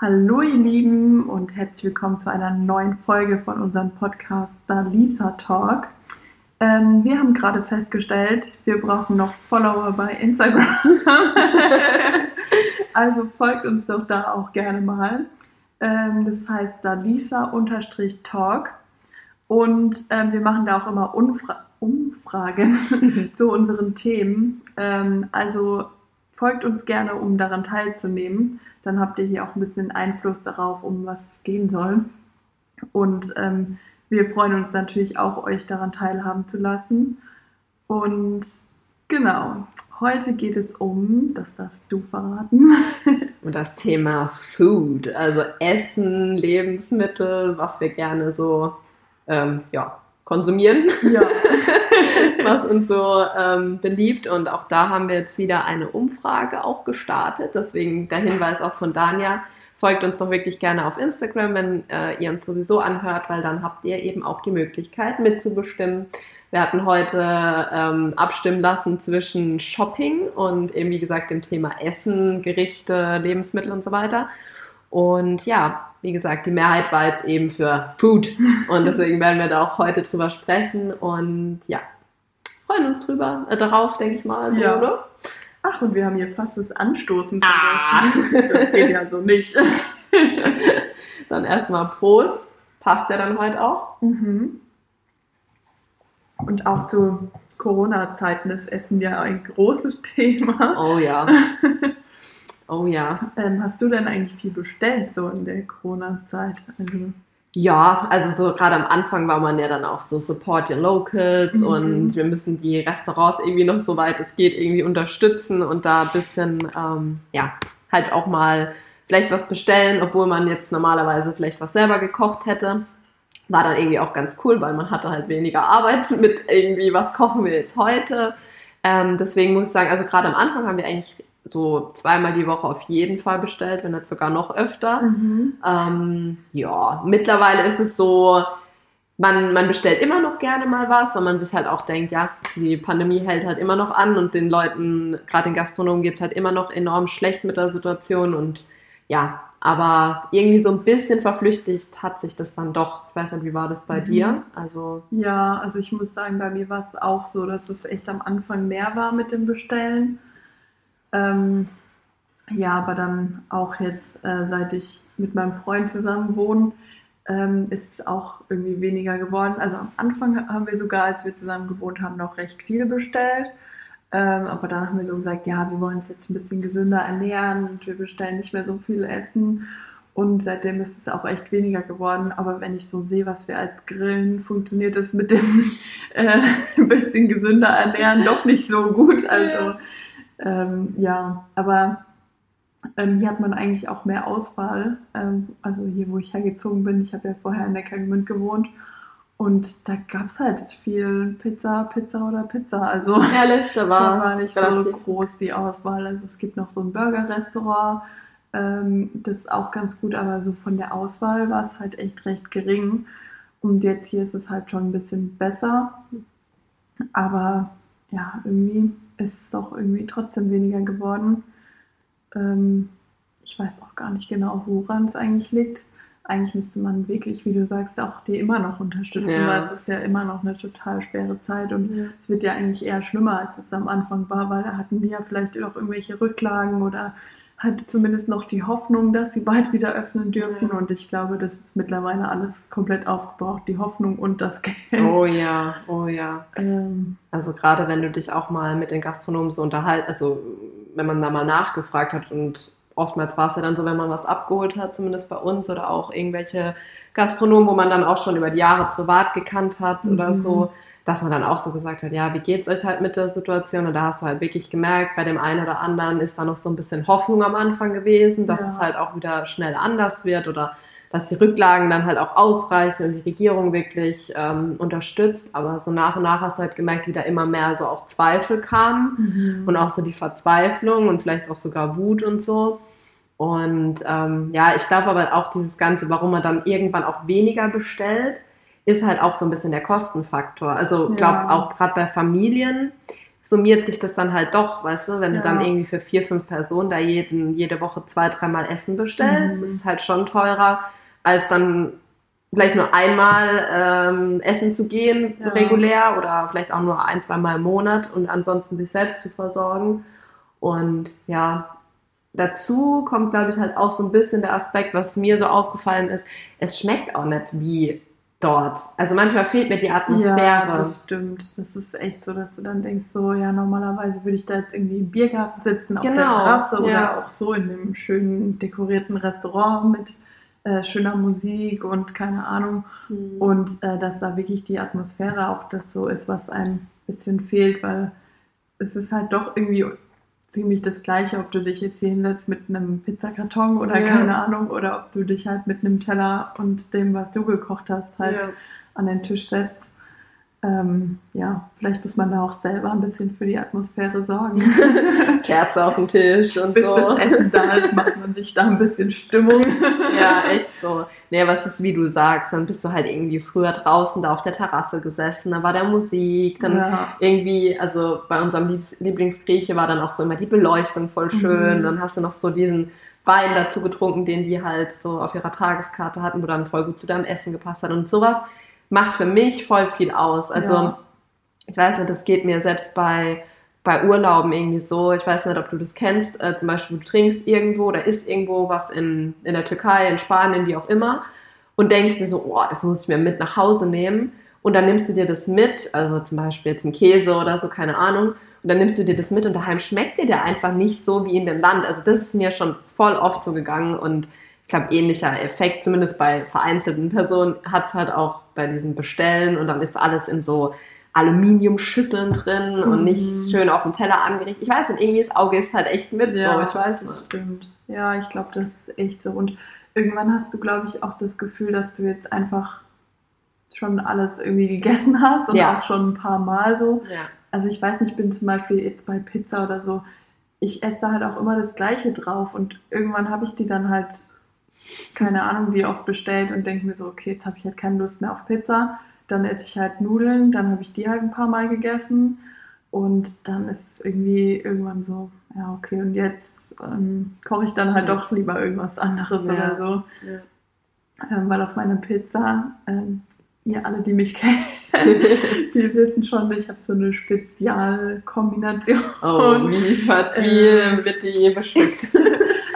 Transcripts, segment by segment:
Hallo ihr Lieben und herzlich willkommen zu einer neuen Folge von unserem Podcast Da Lisa Talk. Ähm, wir haben gerade festgestellt, wir brauchen noch Follower bei Instagram. also folgt uns doch da auch gerne mal. Ähm, das heißt da Lisa-Talk. Und ähm, wir machen da auch immer Umfra Umfragen zu unseren Themen. Ähm, also folgt uns gerne, um daran teilzunehmen. Dann habt ihr hier auch ein bisschen Einfluss darauf, um was es gehen soll. Und ähm, wir freuen uns natürlich auch, euch daran teilhaben zu lassen. Und genau, heute geht es um, das darfst du verraten. Um das Thema Food, also Essen, Lebensmittel, was wir gerne so ähm, ja, konsumieren. Ja. was uns so ähm, beliebt. Und auch da haben wir jetzt wieder eine Umfrage auch gestartet. Deswegen der Hinweis auch von Dania. Folgt uns doch wirklich gerne auf Instagram, wenn äh, ihr uns sowieso anhört, weil dann habt ihr eben auch die Möglichkeit mitzubestimmen. Wir hatten heute ähm, abstimmen lassen zwischen Shopping und eben wie gesagt dem Thema Essen, Gerichte, Lebensmittel und so weiter. Und ja, wie gesagt, die Mehrheit war jetzt eben für Food. Und deswegen werden wir da auch heute drüber sprechen. Und ja, freuen uns drüber, äh, darauf, denke ich mal. So, ja. Oder? Ach, und wir haben hier fast das Anstoßen vergessen. Ah. Das geht ja so nicht. dann erstmal Prost. Passt ja dann heute auch. Mhm. Und auch zu Corona-Zeiten ist Essen ja ein großes Thema. Oh ja. Oh ja. Ähm, hast du denn eigentlich viel bestellt so in der Corona-Zeit? Also ja, also so gerade am Anfang war man ja dann auch so Support your Locals mhm. und wir müssen die Restaurants irgendwie noch so weit es geht irgendwie unterstützen und da ein bisschen, ähm, ja, halt auch mal vielleicht was bestellen, obwohl man jetzt normalerweise vielleicht was selber gekocht hätte. War dann irgendwie auch ganz cool, weil man hatte halt weniger Arbeit mit irgendwie, was kochen wir jetzt heute. Ähm, deswegen muss ich sagen, also gerade am Anfang haben wir eigentlich so zweimal die Woche auf jeden Fall bestellt, wenn nicht sogar noch öfter. Mhm. Ähm, ja, mittlerweile ist es so, man, man bestellt immer noch gerne mal was, weil man sich halt auch denkt, ja, die Pandemie hält halt immer noch an und den Leuten, gerade den Gastronomen, geht es halt immer noch enorm schlecht mit der Situation und ja, aber irgendwie so ein bisschen verflüchtigt hat sich das dann doch. Ich weiß nicht, wie war das bei mhm. dir? Also ja, also ich muss sagen, bei mir war es auch so, dass es echt am Anfang mehr war mit dem Bestellen. Ähm, ja, aber dann auch jetzt, äh, seit ich mit meinem Freund zusammen wohne, ähm, ist es auch irgendwie weniger geworden. Also am Anfang haben wir sogar, als wir zusammen gewohnt haben, noch recht viel bestellt. Ähm, aber dann haben wir so gesagt, ja, wir wollen uns jetzt ein bisschen gesünder ernähren und wir bestellen nicht mehr so viel Essen. Und seitdem ist es auch echt weniger geworden. Aber wenn ich so sehe, was wir als Grillen, funktioniert es mit dem äh, ein bisschen gesünder ernähren doch nicht so gut. Also ähm, ja, aber ähm, hier hat man eigentlich auch mehr Auswahl. Ähm, also hier, wo ich hergezogen bin, ich habe ja vorher in Neckargemünd gewohnt. Und da gab es halt viel Pizza, Pizza oder Pizza. Also Ehrlich, da war, da war nicht so groß die Auswahl. Also es gibt noch so ein Burger-Restaurant, ähm, das ist auch ganz gut, aber so von der Auswahl war es halt echt recht gering. Und jetzt hier ist es halt schon ein bisschen besser. Aber ja, irgendwie ist es doch irgendwie trotzdem weniger geworden. Ähm, ich weiß auch gar nicht genau, woran es eigentlich liegt. Eigentlich müsste man wirklich, wie du sagst, auch die immer noch unterstützen, ja. weil es ist ja immer noch eine total schwere Zeit und ja. es wird ja eigentlich eher schlimmer, als es am Anfang war, weil da hatten die ja vielleicht auch irgendwelche Rücklagen oder hatte zumindest noch die Hoffnung, dass sie bald wieder öffnen dürfen. Und ich glaube, das ist mittlerweile alles komplett aufgebraucht, die Hoffnung und das Geld. Oh ja, oh ja. Ähm, also gerade wenn du dich auch mal mit den Gastronomen so unterhalten, also wenn man da mal nachgefragt hat und oftmals war es ja dann so, wenn man was abgeholt hat, zumindest bei uns oder auch irgendwelche Gastronomen, wo man dann auch schon über die Jahre privat gekannt hat mhm. oder so, dass man dann auch so gesagt hat, ja, wie geht's euch halt mit der Situation? Und da hast du halt wirklich gemerkt, bei dem einen oder anderen ist da noch so ein bisschen Hoffnung am Anfang gewesen, dass ja. es halt auch wieder schnell anders wird oder dass die Rücklagen dann halt auch ausreichen und die Regierung wirklich ähm, unterstützt. Aber so nach und nach hast du halt gemerkt, wie da immer mehr so auch Zweifel kamen mhm. und auch so die Verzweiflung und vielleicht auch sogar Wut und so. Und ähm, ja, ich glaube aber auch dieses Ganze, warum man dann irgendwann auch weniger bestellt, ist halt auch so ein bisschen der Kostenfaktor. Also ich glaube auch gerade bei Familien, summiert sich das dann halt doch, weißt du, wenn Ja. du dann irgendwie für vier, fünf Personen da jeden, jede Woche zwei, dreimal Essen bestellst, Mhm. ist es halt schon teurer, als dann vielleicht nur einmal ähm, essen zu gehen, Ja. regulär, oder vielleicht auch nur ein, zweimal im Monat und ansonsten sich selbst zu versorgen. Und ja, dazu kommt, glaube ich, halt auch so ein bisschen der Aspekt, was mir so aufgefallen ist, es schmeckt auch nicht wie dort. Also manchmal fehlt mir die Atmosphäre. Ja, das stimmt. Das ist echt so, dass du dann denkst, so, ja, normalerweise würde ich da jetzt irgendwie im Biergarten sitzen, auf der Genau, Terrasse oder ja. auch so in einem schönen dekorierten Restaurant mit äh, schöner Musik und keine Ahnung. Hm. Und äh, dass da wirklich die Atmosphäre auch das so ist, was einem ein bisschen fehlt, weil es ist halt doch irgendwie ziemlich das Gleiche, ob du dich jetzt hier hinlässt mit einem Pizzakarton oder Ja. keine Ahnung, oder ob du dich halt mit einem Teller und dem, was du gekocht hast, halt Ja. an den Tisch setzt. Ähm, ja, vielleicht muss man da auch selber ein bisschen für die Atmosphäre sorgen. Kerze auf dem Tisch und Bis so. das Essen da ist, macht man sich da ein bisschen Stimmung. Ja, echt so. Nee, was ist, wie du sagst, dann bist du halt irgendwie früher draußen da auf der Terrasse gesessen, da war da Musik, dann Ja. irgendwie, also bei unserem Liebs Lieblingsgrieche war dann auch so immer die Beleuchtung voll schön, Mhm. dann hast du noch so diesen Wein dazu getrunken, den die halt so auf ihrer Tageskarte hatten, wo dann voll gut zu deinem Essen gepasst hat und sowas macht für mich voll viel aus. Also Ja. ich weiß nicht, das geht mir selbst bei bei Urlauben irgendwie so, ich weiß nicht, ob du das kennst, äh, zum Beispiel du trinkst irgendwo oder isst irgendwo was in, in der Türkei, in Spanien, wie auch immer, und denkst dir so, oh, das muss ich mir mit nach Hause nehmen. Und dann nimmst du dir das mit, also zum Beispiel jetzt ein Käse oder so, keine Ahnung, und dann nimmst du dir das mit und daheim schmeckt dir der einfach nicht so wie in dem Land. Also das ist mir schon voll oft so gegangen und ich glaube, ähnlicher Effekt, zumindest bei vereinzelten Personen, hat es halt auch bei diesem Bestellen und dann ist alles in so Aluminiumschüsseln drin und Mhm. nicht schön auf dem Teller angerichtet. Ich weiß nicht, irgendwie das Auge ist halt echt mit so, ich weiß das nicht. stimmt. Ja, ich glaube, das ist echt so. Und irgendwann hast du, glaube ich, auch das Gefühl, dass du jetzt einfach schon alles irgendwie gegessen hast und Ja. auch schon ein paar Mal so. Ja. Also ich weiß nicht, ich bin zum Beispiel jetzt bei Pizza oder so, ich esse da halt auch immer das Gleiche drauf und irgendwann habe ich die dann halt, keine Ahnung wie oft bestellt und denke mir so, okay, jetzt habe ich halt keine Lust mehr auf Pizza. Dann esse ich halt Nudeln, dann habe ich die halt ein paar Mal gegessen und dann ist es irgendwie irgendwann so, ja okay, und jetzt ähm, koche ich dann halt doch lieber irgendwas anderes Ja. oder so. Ja. Ähm, weil auf meiner Pizza, ähm, ihr alle, die mich kennen, die wissen schon, ich habe so eine Spezialkombination. Oh, wie hat wie Ähm. wird die bestückt?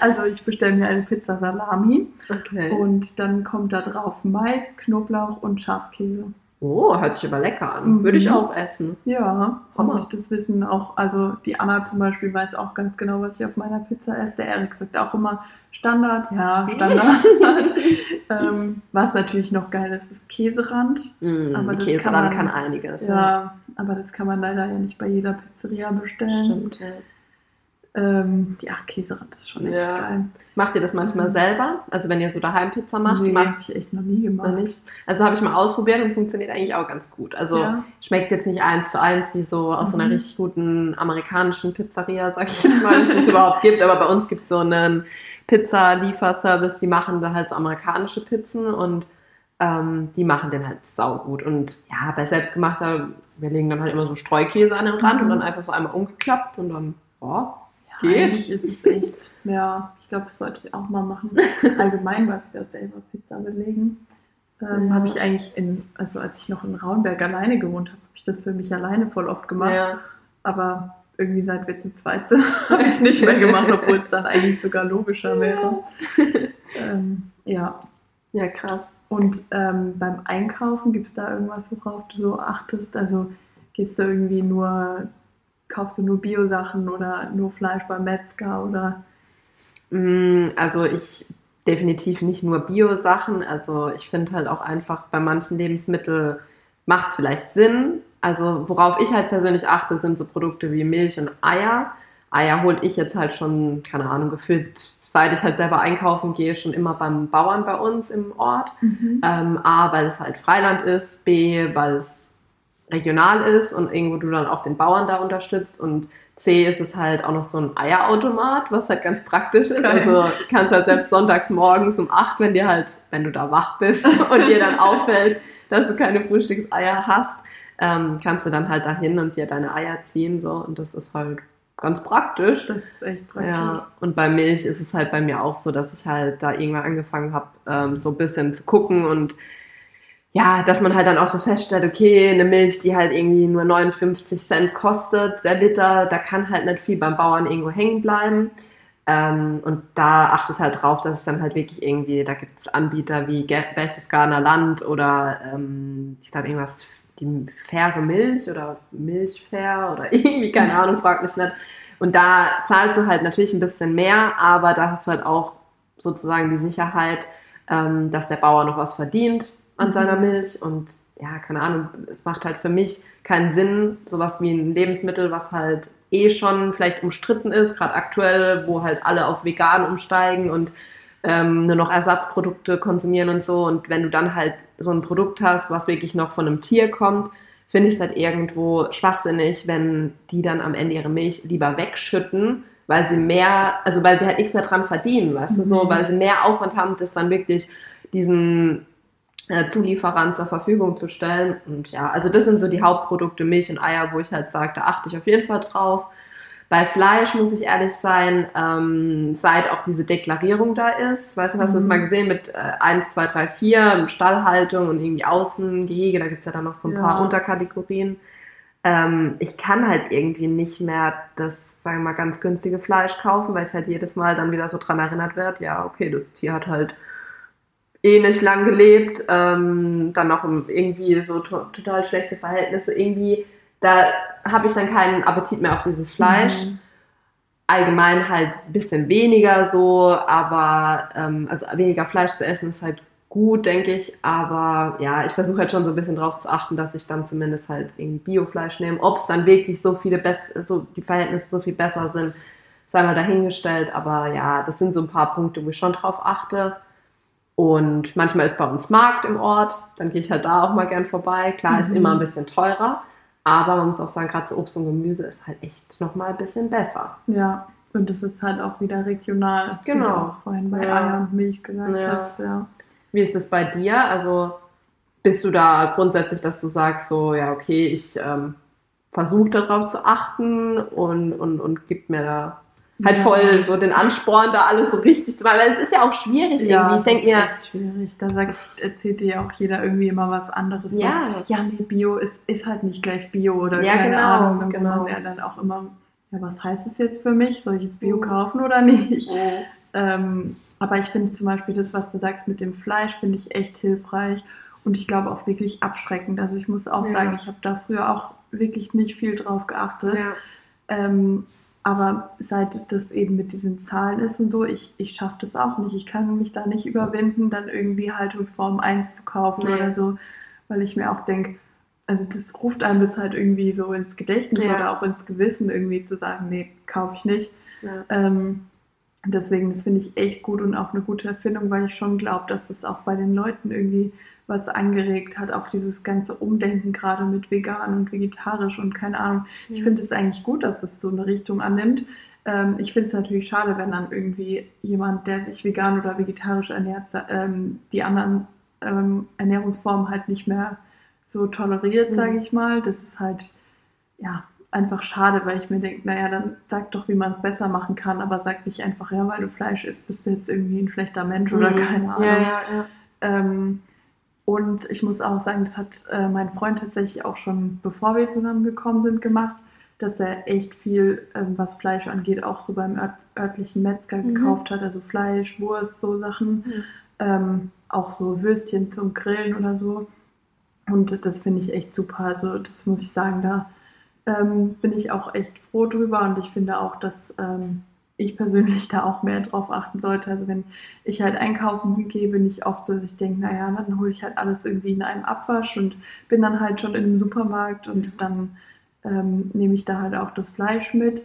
Also ich bestelle mir eine Pizza Salami Okay. und dann kommt da drauf Mais, Knoblauch und Schafskäse. Oh, hört sich aber lecker an. Mhm. Würde ich auch essen. Ja, Hammer. und das wissen auch, also die Anna zum Beispiel weiß auch ganz genau, was ich auf meiner Pizza esse. Der Erik sagt auch immer Standard, ja, Standard. ähm, was natürlich noch geil ist, ist Käserand. Mm, Aber das Käse kann man- kann einiges. Ja, aber das kann man leider ja nicht bei jeder Pizzeria bestellen. Stimmt, ja. Ähm, ja, Käserand ist schon echt Ja. geil. Macht ihr das manchmal selber? Also wenn ihr so daheim Pizza macht? nee, macht habe ich echt noch nie gemacht. nicht? Also habe ich mal ausprobiert und funktioniert eigentlich auch ganz gut. Also Ja. schmeckt jetzt nicht eins zu eins wie so aus so einer Mhm. richtig guten amerikanischen Pizzeria, sag ich jetzt mal, wenn es überhaupt gibt. Aber bei uns gibt es so einen Pizza-Lieferservice, die machen da halt so amerikanische Pizzen und ähm, die machen den halt saugut. Und ja, bei selbstgemachter, wir legen dann halt immer so Streukäse an den Rand Mhm. und dann einfach so einmal umgeklappt und dann, Ja, Geht. Eigentlich ist es echt, ja, ich glaube, das sollte ich auch mal machen. Allgemein mal wieder selber Pizza belegen. Ähm, Ja. Habe ich eigentlich in, also als ich noch in Raunberg alleine gewohnt habe, habe ich das für mich alleine voll oft gemacht. ja. Aber irgendwie seit wir zu zweit sind, habe ich es nicht mehr gemacht, obwohl es dann eigentlich sogar logischer wäre. Ähm, ja. ja, krass. Und ähm, beim Einkaufen gibt es da irgendwas, worauf du so achtest? Also gehst du irgendwie nur, kaufst du nur Bio-Sachen oder nur Fleisch beim Metzger oder Mm, Also ich definitiv nicht nur Bio-Sachen. Also ich finde halt auch einfach bei manchen Lebensmitteln macht es vielleicht Sinn. Also worauf ich halt persönlich achte, sind so Produkte wie Milch und Eier. Eier holt ich jetzt halt schon, keine Ahnung, gefühlt, seit ich halt selber einkaufen gehe, schon immer beim Bauern bei uns im Ort. Ähm, A, weil es halt Freiland ist, B, weil es regional ist und irgendwo du dann auch den Bauern da unterstützt und C ist es halt auch noch so ein Eierautomat, was halt ganz praktisch ist. Geil. Also kannst halt selbst sonntags morgens um acht, wenn dir halt, wenn du da wach bist und dir dann auffällt, dass du keine Frühstückseier hast, ähm, kannst du dann halt dahin und dir deine Eier ziehen so und das ist halt ganz praktisch. Das ist echt praktisch. Ja, und bei Milch ist es halt bei mir auch so, dass ich halt da irgendwann angefangen habe, ähm, so ein bisschen zu gucken und ja, dass man halt dann auch so feststellt, okay, eine Milch, die halt irgendwie nur 59 Cent kostet, der Liter, da kann halt nicht viel beim Bauern irgendwo hängen bleiben. Ähm, und da achte ich halt drauf, dass ich dann halt wirklich irgendwie, da gibt es Anbieter wie Berchtesgadener Land oder ähm, ich glaube irgendwas, die faire Milch oder Milchfair oder irgendwie, keine Ahnung, frag mich nicht. Und da zahlst du halt natürlich ein bisschen mehr, aber da hast du halt auch sozusagen die Sicherheit, ähm, dass der Bauer noch was verdient an seiner mhm. Milch und ja, keine Ahnung, es macht halt für mich keinen Sinn, sowas wie ein Lebensmittel, was halt eh schon vielleicht umstritten ist, gerade aktuell, wo halt alle auf vegan umsteigen und ähm, nur noch Ersatzprodukte konsumieren und so. Und wenn du dann halt so ein Produkt hast, was wirklich noch von einem Tier kommt, finde ich es halt irgendwo schwachsinnig, wenn die dann am Ende ihre Milch lieber wegschütten, weil sie mehr, also weil sie halt nichts mehr dran verdienen, weißt mhm. du, so, mhm. weil sie mehr Aufwand haben, das dann wirklich diesen Zulieferern zur Verfügung zu stellen. Und ja, also das sind so die Hauptprodukte Milch und Eier, wo ich halt sage, da achte ich auf jeden Fall drauf. Bei Fleisch muss ich ehrlich sein, ähm, seit auch diese Deklarierung da ist. Weißt du, hast mhm. du das mal gesehen mit äh, 1, 2, 3, 4, Stallhaltung und irgendwie Außengehege, da gibt es ja dann noch so ein ja. paar Unterkategorien. Ähm, ich kann halt irgendwie nicht mehr das, sagen wir mal, ganz günstige Fleisch kaufen, weil ich halt jedes Mal dann wieder so dran erinnert werde, ja, okay, das Tier hat halt eh nicht lang gelebt, ähm, dann noch irgendwie so to total schlechte Verhältnisse. Irgendwie, da habe ich dann keinen Appetit mehr auf dieses Fleisch. Mhm. Allgemein halt ein bisschen weniger so, aber ähm, also weniger Fleisch zu essen ist halt gut, denke ich. Aber ja, ich versuche halt schon so ein bisschen drauf zu achten, dass ich dann zumindest halt irgendwie Biofleisch nehme. Ob es dann wirklich so viele Best so die Verhältnisse so viel besser sind, sei mal dahingestellt. Aber ja, das sind so ein paar Punkte, wo ich schon drauf achte. Und manchmal ist bei uns Markt im Ort, dann gehe ich halt da auch mal gern vorbei. Klar, mhm. ist immer ein bisschen teurer, aber man muss auch sagen, gerade so Obst und Gemüse ist halt echt nochmal ein bisschen besser. Ja, und es ist halt auch wieder regional. Genau. Wie du auch vorhin bei ja. Eier und Milch gesagt ja. hast, ja. Wie ist es bei dir? Also bist du da grundsätzlich, dass du sagst, so, ja, okay, ich ähm, versuche darauf zu achten und, und, und gib mir da halt voll so den Ansporn, da alles so richtig zu machen. Weil es ist ja auch schwierig ja, irgendwie. Ich denke mir. echt schwierig. Da sagt, erzählt dir ja auch jeder irgendwie immer was anderes. Ja. So, ja, nee, Bio ist, ist halt nicht gleich Bio oder ja, keine genau, Ahnung. Dann genau. man ja dann auch immer, ja, was heißt das jetzt für mich? Soll ich jetzt Bio kaufen oder nicht? Mhm. Ähm, aber ich finde zum Beispiel das, was du sagst mit dem Fleisch, finde ich echt hilfreich. Und ich glaube auch wirklich abschreckend. Also ich muss auch ja. sagen, ich habe da früher auch wirklich nicht viel drauf geachtet. Ja. Ähm, aber seit das eben mit diesen Zahlen ist und so, ich, ich schaffe das auch nicht. Ich kann mich da nicht überwinden, dann irgendwie Haltungsform 1 zu kaufen nee. oder so, weil ich mir auch denke, also das ruft einem das halt irgendwie so ins Gedächtnis ja. oder auch ins Gewissen irgendwie zu sagen, nee, kaufe ich nicht. Ja. Ähm, deswegen, das finde ich echt gut und auch eine gute Erfindung, weil ich schon glaube, dass das auch bei den Leuten irgendwie was angeregt hat, auch dieses ganze Umdenken gerade mit vegan und vegetarisch und keine Ahnung. Mhm. Ich finde es eigentlich gut, dass das so eine Richtung annimmt. Ähm, ich finde es natürlich schade, wenn dann irgendwie jemand, der sich vegan oder vegetarisch ernährt, ähm, die anderen ähm, Ernährungsformen halt nicht mehr so toleriert, mhm. sage ich mal. Das ist halt, ja, einfach schade, weil ich mir denke, naja, dann sag doch, wie man es besser machen kann, aber sag nicht einfach, ja, weil du Fleisch isst, bist du jetzt irgendwie ein schlechter Mensch mhm. oder keine Ahnung. Ja, ja, ja. Ähm, und ich muss auch sagen, das hat äh, mein Freund tatsächlich auch schon, bevor wir zusammengekommen sind, gemacht, dass er echt viel, ähm, was Fleisch angeht, auch so beim ört örtlichen Metzger mhm. gekauft hat. Also Fleisch, Wurst, so Sachen. Mhm. Ähm, auch so Würstchen zum Grillen oder so. Und das finde ich echt super. Also das muss ich sagen, da ähm, bin ich auch echt froh drüber. Und ich finde auch, dass ähm, ich persönlich da auch mehr drauf achten sollte. Also wenn ich halt einkaufen gehe, bin ich oft so, dass ich denke, naja, dann hole ich halt alles irgendwie in einem Abwasch und bin dann halt schon in einem Supermarkt und dann ähm, nehme ich da halt auch das Fleisch mit.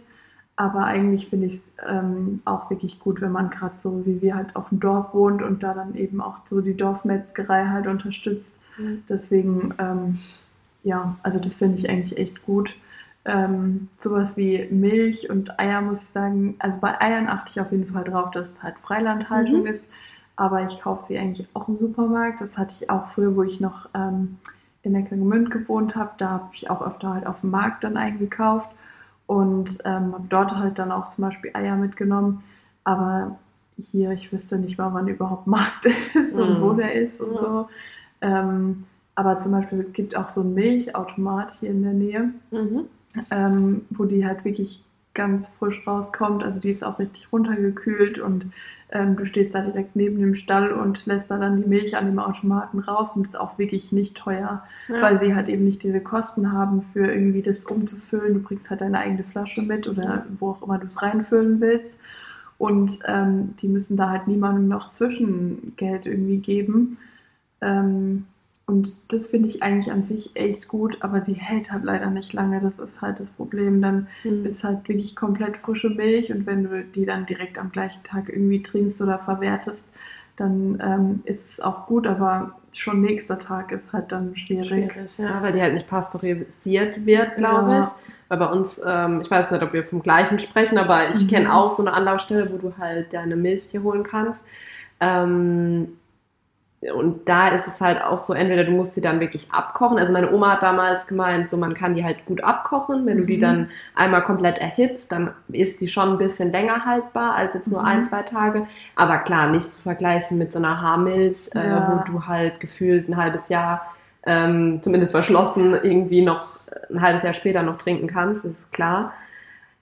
Aber eigentlich finde ich es ähm, auch wirklich gut, wenn man gerade so wie wir halt auf dem Dorf wohnt und da dann eben auch so die Dorfmetzgerei halt unterstützt. Mhm. Deswegen, ähm, ja, also das finde ich eigentlich echt gut. Ähm, sowas wie Milch und Eier muss ich sagen, also bei Eiern achte ich auf jeden Fall drauf, dass es halt Freilandhaltung mhm. ist, aber ich kaufe sie eigentlich auch im Supermarkt. Das hatte ich auch früher, wo ich noch ähm, in Neckargemünd gewohnt habe, da habe ich auch öfter halt auf dem Markt dann eingekauft und ähm, habe dort halt dann auch zum Beispiel Eier mitgenommen. Aber hier, ich wüsste nicht mal, wann überhaupt Markt ist und wo Mhm. der ist und Ja. so. Ähm, aber zum Beispiel es gibt auch so einen Milchautomat hier in der Nähe, Mhm. Ähm, wo die halt wirklich ganz frisch rauskommt. Also die ist auch richtig runtergekühlt und ähm, du stehst da direkt neben dem Stall und lässt da dann die Milch an dem Automaten raus und ist auch wirklich nicht teuer, Ja. weil sie halt eben nicht diese Kosten haben für irgendwie das umzufüllen. Du bringst halt deine eigene Flasche mit oder wo auch immer du es reinfüllen willst. Und ähm, die müssen da halt niemandem noch Zwischengeld irgendwie geben. Ähm, und das finde ich eigentlich an sich echt gut, aber sie hält halt leider nicht lange. Das ist halt das Problem. Dann Mhm. ist halt wirklich komplett frische Milch und wenn du die dann direkt am gleichen Tag irgendwie trinkst oder verwertest, dann ähm, ist es auch gut, aber schon nächster Tag ist halt dann schwierig. Schwierig, ja, weil die halt nicht pasteurisiert wird, glaube Ja. ich. Weil bei uns, ähm, ich weiß nicht, ob wir vom gleichen sprechen, aber ich Mhm. kenne auch so eine Anlaufstelle, wo du halt deine Milch hier holen kannst. Ähm, und da ist es halt auch so, entweder du musst sie dann wirklich abkochen. Also meine Oma hat damals gemeint, so man kann die halt gut abkochen. Wenn du die Mhm. dann einmal komplett erhitzt, dann ist die schon ein bisschen länger haltbar als jetzt nur Mhm. ein, zwei Tage. Aber klar, nicht zu vergleichen mit so einer Haarmilch, äh, Ja. wo du halt gefühlt ein halbes Jahr, ähm, zumindest verschlossen, irgendwie noch ein halbes Jahr später noch trinken kannst, das ist klar.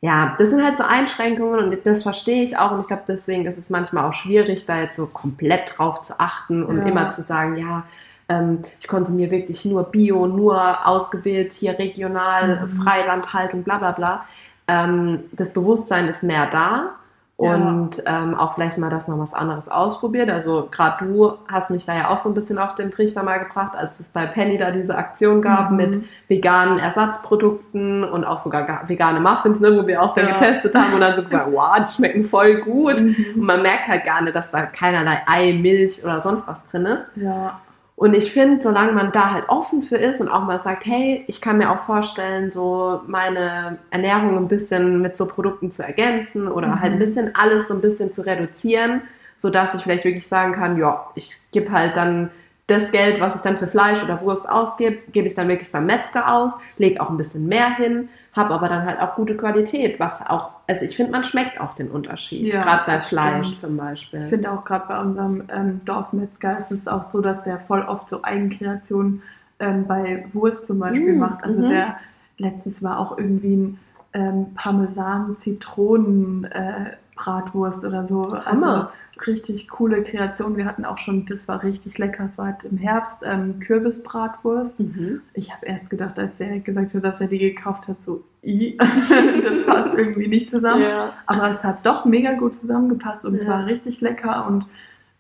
Ja, das sind halt so Einschränkungen und das verstehe ich auch und ich glaube, deswegen ist es manchmal auch schwierig, da jetzt so komplett drauf zu achten und Ja. immer zu sagen, ja, ähm, ich konsumiere wirklich nur Bio, nur ausgewählt hier regional, Mhm. Freilandhaltung, bla bla bla. Ähm, das Bewusstsein ist mehr da Ja. und ähm, auch vielleicht mal, dass man was anderes ausprobiert. Also gerade du hast mich da ja auch so ein bisschen auf den Trichter mal gebracht, als es bei Penny da diese Aktion gab Mhm. mit veganen Ersatzprodukten und auch sogar ga- vegane Muffins, ne, wo wir auch dann Ja. getestet haben und dann so gesagt, wow, die schmecken voll gut. Und Mhm. man merkt halt gar nicht, dass da keinerlei Ei, Milch oder sonst was drin ist. Ja, Und ich finde, solange man da halt offen für ist und auch mal sagt, hey, ich kann mir auch vorstellen, so meine Ernährung ein bisschen mit so Produkten zu ergänzen oder Mhm. halt ein bisschen alles so ein bisschen zu reduzieren, sodass ich vielleicht wirklich sagen kann, ja, ich gebe halt dann das Geld, was ich dann für Fleisch oder Wurst ausgebe, gebe ich dann wirklich beim Metzger aus, lege auch ein bisschen mehr hin, habe aber dann halt auch gute Qualität, was auch, also ich finde, man schmeckt auch den Unterschied, Ja, gerade bei Fleisch stimmt. zum Beispiel. ich finde auch gerade bei unserem ähm, Dorfmetzger ist es auch so, dass der voll oft so Eigenkreationen ähm, bei Wurst zum Beispiel Mm, macht. Also mhm. der letztens war auch irgendwie ein ähm, Parmesan-Zitronen-Bratwurst oder so. Also Hammer. Richtig coole Kreation. Wir hatten auch schon, das war richtig lecker. Es war halt im Herbst ähm, Kürbisbratwurst. Mhm. Ich habe erst gedacht, als er gesagt hat, dass er die gekauft hat, so, i, das passt irgendwie nicht zusammen. Ja. Aber es hat doch mega gut zusammengepasst und es Ja. war richtig lecker und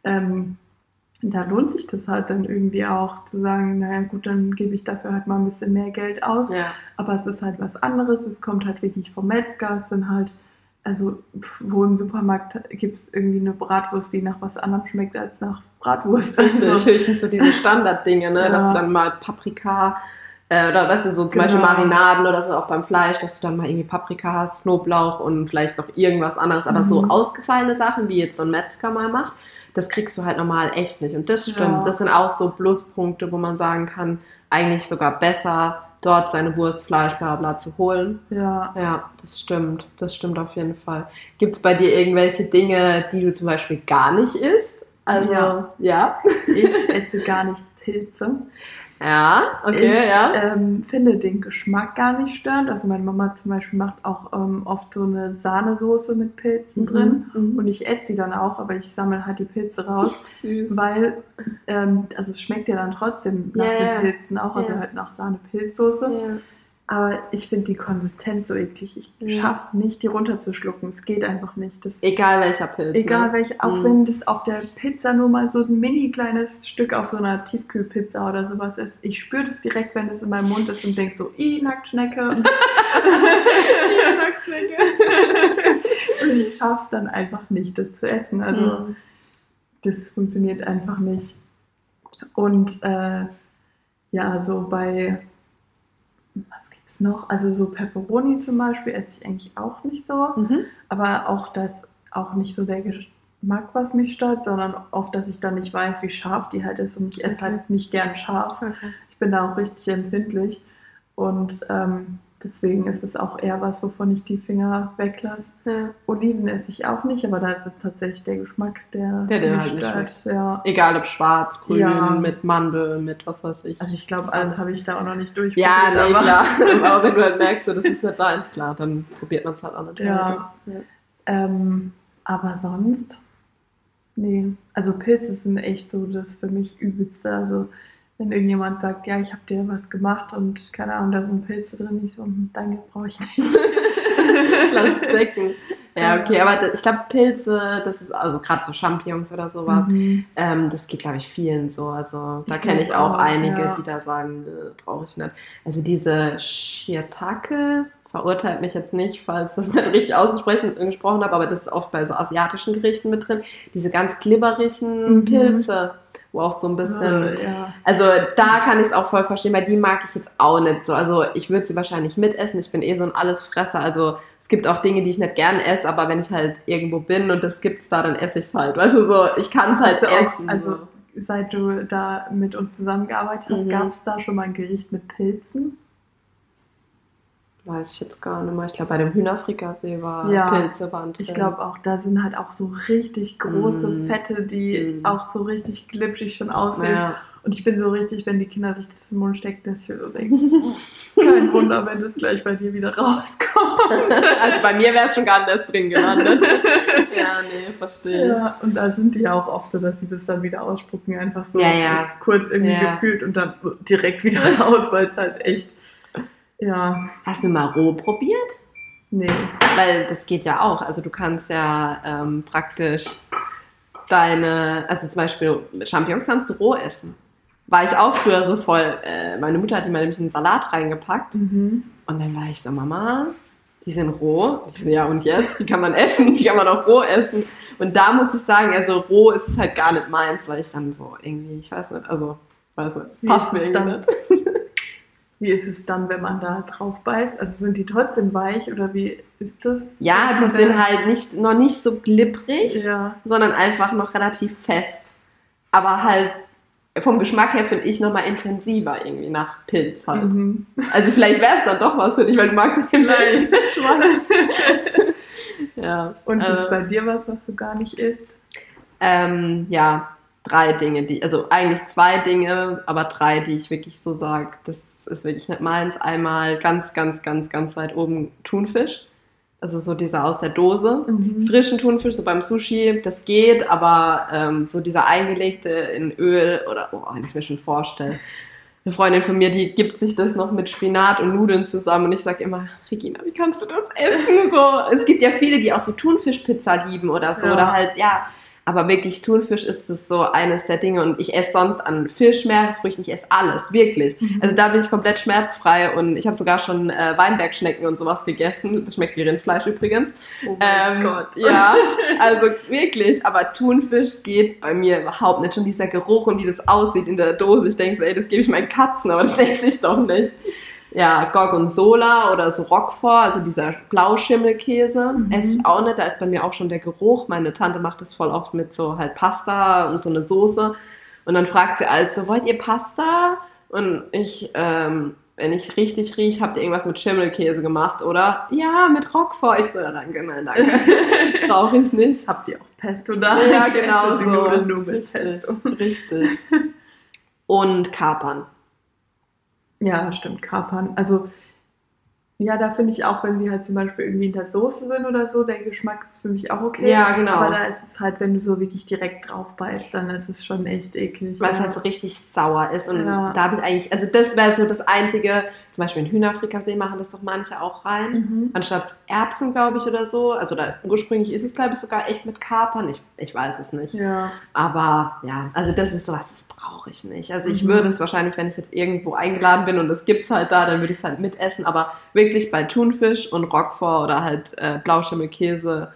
ähm, da lohnt sich das halt dann irgendwie auch zu sagen, naja gut, dann gebe ich dafür halt mal ein bisschen mehr Geld aus. ja. Aber es ist halt was anderes, es kommt halt wirklich vom Metzger, es sind halt, also wo im Supermarkt gibt es irgendwie eine Bratwurst, die nach was anderem schmeckt als nach Bratwurst. Richtig, Also, höchstens so diese Standarddinge, ne? Ja. dass du dann mal Paprika äh, oder weißt du, so zum Genau. Beispiel Marinaden oder so auch beim Fleisch, dass du dann mal irgendwie Paprika hast, Knoblauch und vielleicht noch irgendwas anderes, aber so Mhm. ausgefallene Sachen, wie jetzt so ein Metzger mal macht, das kriegst du halt normal echt nicht. Und das stimmt. Ja. Das sind auch so Pluspunkte, wo man sagen kann, eigentlich sogar besser dort seine Wurst, Fleisch, bla bla zu holen. ja, Ja, das stimmt. Das stimmt auf jeden Fall. Gibt es bei dir irgendwelche Dinge, die du zum Beispiel gar nicht isst? Also, Ja. Ja, ich esse gar nicht Pilze. Ja okay, ich ja. ähm, finde den Geschmack gar nicht störend. Also meine Mama zum Beispiel macht auch ähm, oft so eine Sahnesoße mit Pilzen drin. Mhm. Und ich esse die dann auch, aber ich sammle halt die Pilze raus. Süß. Weil, ähm, also es schmeckt ja dann trotzdem nach Ja, den. Pilzen auch, also Ja. halt nach Sahne-Pilzsoße. Ja. Aber ich finde die Konsistenz so eklig. Ich Ja. schaff's nicht, die runterzuschlucken. Es geht einfach nicht. Das, Egal welcher Pilz. egal ne? welche, auch Mhm. wenn das auf der Pizza nur mal so ein mini kleines Stück auf so einer Tiefkühlpizza oder sowas ist. Ich spüre das direkt, wenn das in meinem Mund ist und denke so, i, Nacktschnecke. Und, und ich schaff's dann einfach nicht, das zu essen. Also Mhm. das funktioniert einfach nicht. Und äh, ja, so bei, was noch? Also so Pepperoni zum Beispiel esse ich eigentlich auch nicht so. Mhm. Aber auch das auch nicht so der Geschmack, was mich stört, sondern oft, dass ich dann nicht weiß, wie scharf die halt ist und ich esse Okay. halt nicht gern scharf. Okay. Ich bin da auch richtig empfindlich. Und ähm, deswegen ist es auch eher was, wovon ich die Finger weglasse. Ja. Oliven esse ich auch nicht, aber da ist es tatsächlich der Geschmack, der, Der mich halt nicht. Ja. Egal ob schwarz, grün, Ja. mit Mandel, mit was weiß ich. Also ich glaube, alles habe ich da auch noch nicht durchprobiert. ja, nee, aber klar. aber wenn du halt merkst, so, das ist nicht deins, klar, dann probiert man es halt auch nicht. Ja. Ja. Ähm, aber sonst, nee. Also Pilze sind echt so das für mich Übelste. Also wenn irgendjemand sagt, ja, ich habe dir was gemacht und keine Ahnung, da sind Pilze drin, ich so, hm, danke, brauche ich nicht. Lass stecken. Ja, okay, aber ich glaube, Pilze, das ist, also gerade so Champignons oder sowas, Mhm. ähm, das geht, glaube ich, vielen so. Also da kenne ich auch, einige, ja. die da sagen, äh, brauche ich nicht. Also diese Shiitake verurteilt mich jetzt nicht, falls das nicht richtig ausgesprochen gesprochen habe, aber das ist oft bei so asiatischen Gerichten mit drin. Diese ganz glibberigen Mhm. Pilze, wo auch so ein bisschen Äh, ja. also da kann ich es auch voll verstehen, weil die mag ich jetzt auch nicht so. Also ich würde sie wahrscheinlich mitessen. Ich bin eh so ein Allesfresser. Also es gibt auch Dinge, die ich nicht gern esse, aber wenn ich halt irgendwo bin und das gibt's da, dann esse ich es halt. Weißt du so, ich kann es halt Also auch- essen. also so. seit du da mit uns zusammengearbeitet hast, Mhm. gab es da schon mal ein Gericht mit Pilzen? Weiß ich jetzt gar nicht mehr. Ich glaube, bei dem Hühnerfrikassee war Ja. Pilze waren drin. Ich glaube auch, da sind halt auch so richtig große Mm. Fette, die Mm. auch so richtig glitschig schon aussehen. ja. Und ich bin so richtig, wenn die Kinder sich das im Mund stecken, dass ich so denke, kein Wunder, wenn das gleich bei dir wieder rauskommt. also bei mir wäre es schon gar nicht erst drin gelandet. ja, nee, verstehe ich. Ja, und da sind die ja auch oft so, dass sie das dann wieder ausspucken, einfach so Ja, kurz irgendwie gefühlt und dann direkt wieder raus, weil es halt echt, ja, Hast du mal roh probiert? nee. Weil das geht ja auch. Also du kannst ja ähm, praktisch deine, also zum Beispiel Champignons kannst du roh essen. War ich auch früher so voll. Äh, meine Mutter hat die mal nämlich in den Salat reingepackt. Mhm. Und dann war ich so, Mama, die sind roh. So, ja, und jetzt? Die kann man essen, die kann man auch roh essen. Und da muss ich sagen, also roh ist es halt gar nicht meins, weil ich dann so irgendwie, ich weiß nicht, also, weiß nicht, passt mir irgendwie nicht. Wie ist es dann, wenn man da drauf beißt? Also sind die trotzdem weich oder wie ist das? Ja, die sind halt nicht, noch nicht so glibberig. Ja. sondern einfach noch relativ fest. Aber halt vom Geschmack her finde ich nochmal intensiver irgendwie nach Pilz halt. Mhm. Also vielleicht wäre es dann doch was für dich, weil du magst den Nein. Schwalle. ja. Und äh, ist bei dir was, was du gar nicht isst? ähm, ja, drei Dinge, die, also eigentlich zwei Dinge, aber drei, die ich wirklich so sage, das ist wirklich nicht meins. Einmal ganz, ganz, ganz, ganz weit oben Thunfisch. Also so dieser aus der Dose. Mhm. frischen Thunfisch, so beim Sushi, das geht, aber ähm, so dieser eingelegte in Öl oder, oh, wenn ich mir schon vorstelle. Eine Freundin von mir, die gibt sich das noch mit Spinat und Nudeln zusammen und ich sage immer, Regina, wie kannst du das essen? So, es gibt ja viele, die auch so Thunfischpizza lieben oder so Ja. oder halt, ja, aber wirklich Thunfisch ist es so eines der Dinge und ich esse sonst an Fisch, Meeresfrüchten, ich esse alles, wirklich. Mhm. Also da bin ich komplett schmerzfrei und ich habe sogar schon äh, Weinbergschnecken und sowas gegessen. Das schmeckt wie Rindfleisch übrigens. Oh mein Ähm, Gott. Ja, also wirklich, aber Thunfisch geht bei mir überhaupt nicht. Schon dieser Geruch und wie das aussieht in der Dose. Ich denke so, ey, das gebe ich meinen Katzen, aber das esse ich doch nicht. Ja, Gorgonzola oder so Roquefort, also dieser Blauschimmelkäse, Mhm. esse ich auch nicht. Da ist bei mir auch schon der Geruch. Meine Tante macht das voll oft mit so halt Pasta und so eine Soße. Und dann fragt sie also, wollt ihr Pasta? Und ich, ähm, wenn ich richtig rieche, habt ihr irgendwas mit Schimmelkäse gemacht, oder? Ja, mit Roquefort. Ich so, ja, danke, nein, danke. Brauche ich nicht. Habt ihr auch Pesto da? Ja, genau so. Nudeln nur mit Pesto. richtig. Und Kapern. Ja, stimmt, Kapern. Also, ja, da finde ich auch, wenn sie halt zum Beispiel irgendwie in der Soße sind oder so, der Geschmack ist für mich auch okay. Ja, genau. Aber da ist es halt, wenn du so wirklich direkt drauf beißt, dann ist es schon echt eklig. Weil es ja. halt so richtig sauer ist. Und Ja. da habe ich eigentlich, also das wäre so das Einzige, zum Beispiel in Hühnerfrikassee machen das doch manche auch rein. Mhm. Anstatt Erbsen, glaube ich, oder so. Also da, ursprünglich ist es, glaube ich, sogar echt mit Kapern. Ich, ich weiß es nicht. Ja. Aber ja, also das ist sowas, das brauche ich nicht. Also ich Mhm. würde es wahrscheinlich, wenn ich jetzt irgendwo eingeladen bin und es gibt es halt da, dann würde ich es halt mitessen. Aber wirklich bei Thunfisch und Roquefort oder halt äh, Blauschimmelkäse,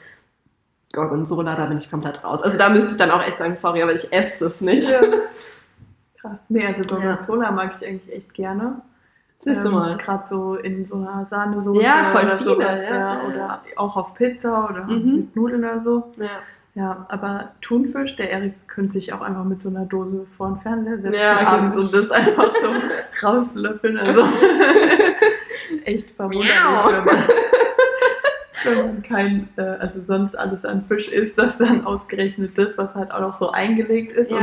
Gorgonzola, da bin ich komplett raus. Also da müsste ich dann auch echt sagen, sorry, aber ich esse das nicht. ja. Krass. Nee, also Gorgonzola mag ich eigentlich echt gerne. Siehst du mal. Gerade so in so einer Sahnesoße Ja, voll oder viele, sowas, ja, ja. ja. Oder auch auf Pizza oder Mhm. mit Nudeln oder so. Ja. Ja, aber Thunfisch, der Erik könnte sich auch einfach mit so einer Dose vor den Fernseher setzen Ja, abends und das einfach so rauslöffeln. Also echt verwunderlich, wenn man, wenn man kein, äh, also sonst alles an Fisch isst, dass dann ausgerechnet das, was halt auch noch so eingelegt ist und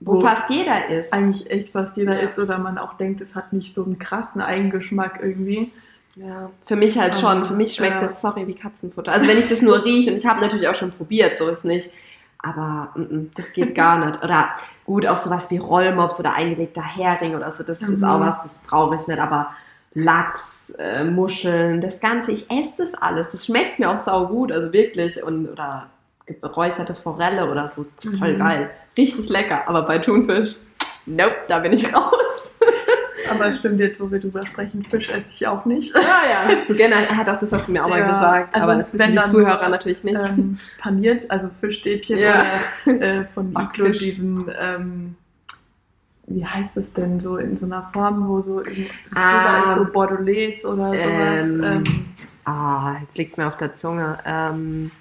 Wo fast jeder ist. eigentlich echt fast jeder Ja. isst oder man auch denkt, es hat nicht so einen krassen Eigengeschmack irgendwie. Ja, für mich halt schon. Für mich schmeckt Ja. das, sorry, wie Katzenfutter. Also wenn ich das nur rieche und ich habe natürlich auch schon probiert, so ist nicht. Aber mm, mm, das geht gar nicht. Oder gut, auch sowas wie Rollmops oder eingelegter Hering oder so, das ist Mhm. auch was, das brauche ich nicht. Aber Lachs, äh, Muscheln, das Ganze, ich esse das alles. Das schmeckt mir auch sau gut, also wirklich. Und, oder geräucherte Forelle oder so, voll Mhm. geil. Richtig lecker. Aber bei Thunfisch, nope, da bin ich raus. Aber stimmt jetzt, wo wir drüber sprechen, Fisch esse ich auch nicht. Ja, ja. So generell, er hat auch das hast du mir auch mal Ja, gesagt. also aber das wissen die Zuhörer nur, natürlich nicht. ähm, paniert, also Fischstäbchen Ja. oder äh, von Iglo diesen, ähm, wie heißt es denn, so in so einer Form, wo so das Ah. drüber ist, so Bordelaise oder sowas. Ähm, Ähm, Ah, jetzt liegt es mir auf der Zunge. Ähm,